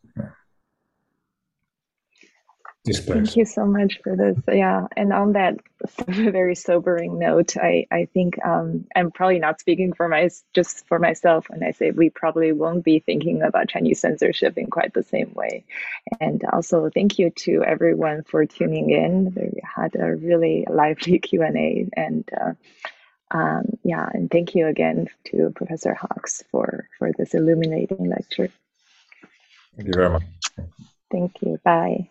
Thank you so much for this. Yeah, and on that very sobering note, I I think um, I'm probably not speaking for my just for myself when I say we probably won't be thinking about Chinese censorship in quite the same way. And also, thank you to everyone for tuning in. We had a really lively Q and A, and uh, um, yeah, and thank you again to Professor Hockx for for this illuminating lecture. Thank you very much. Thank you. Bye.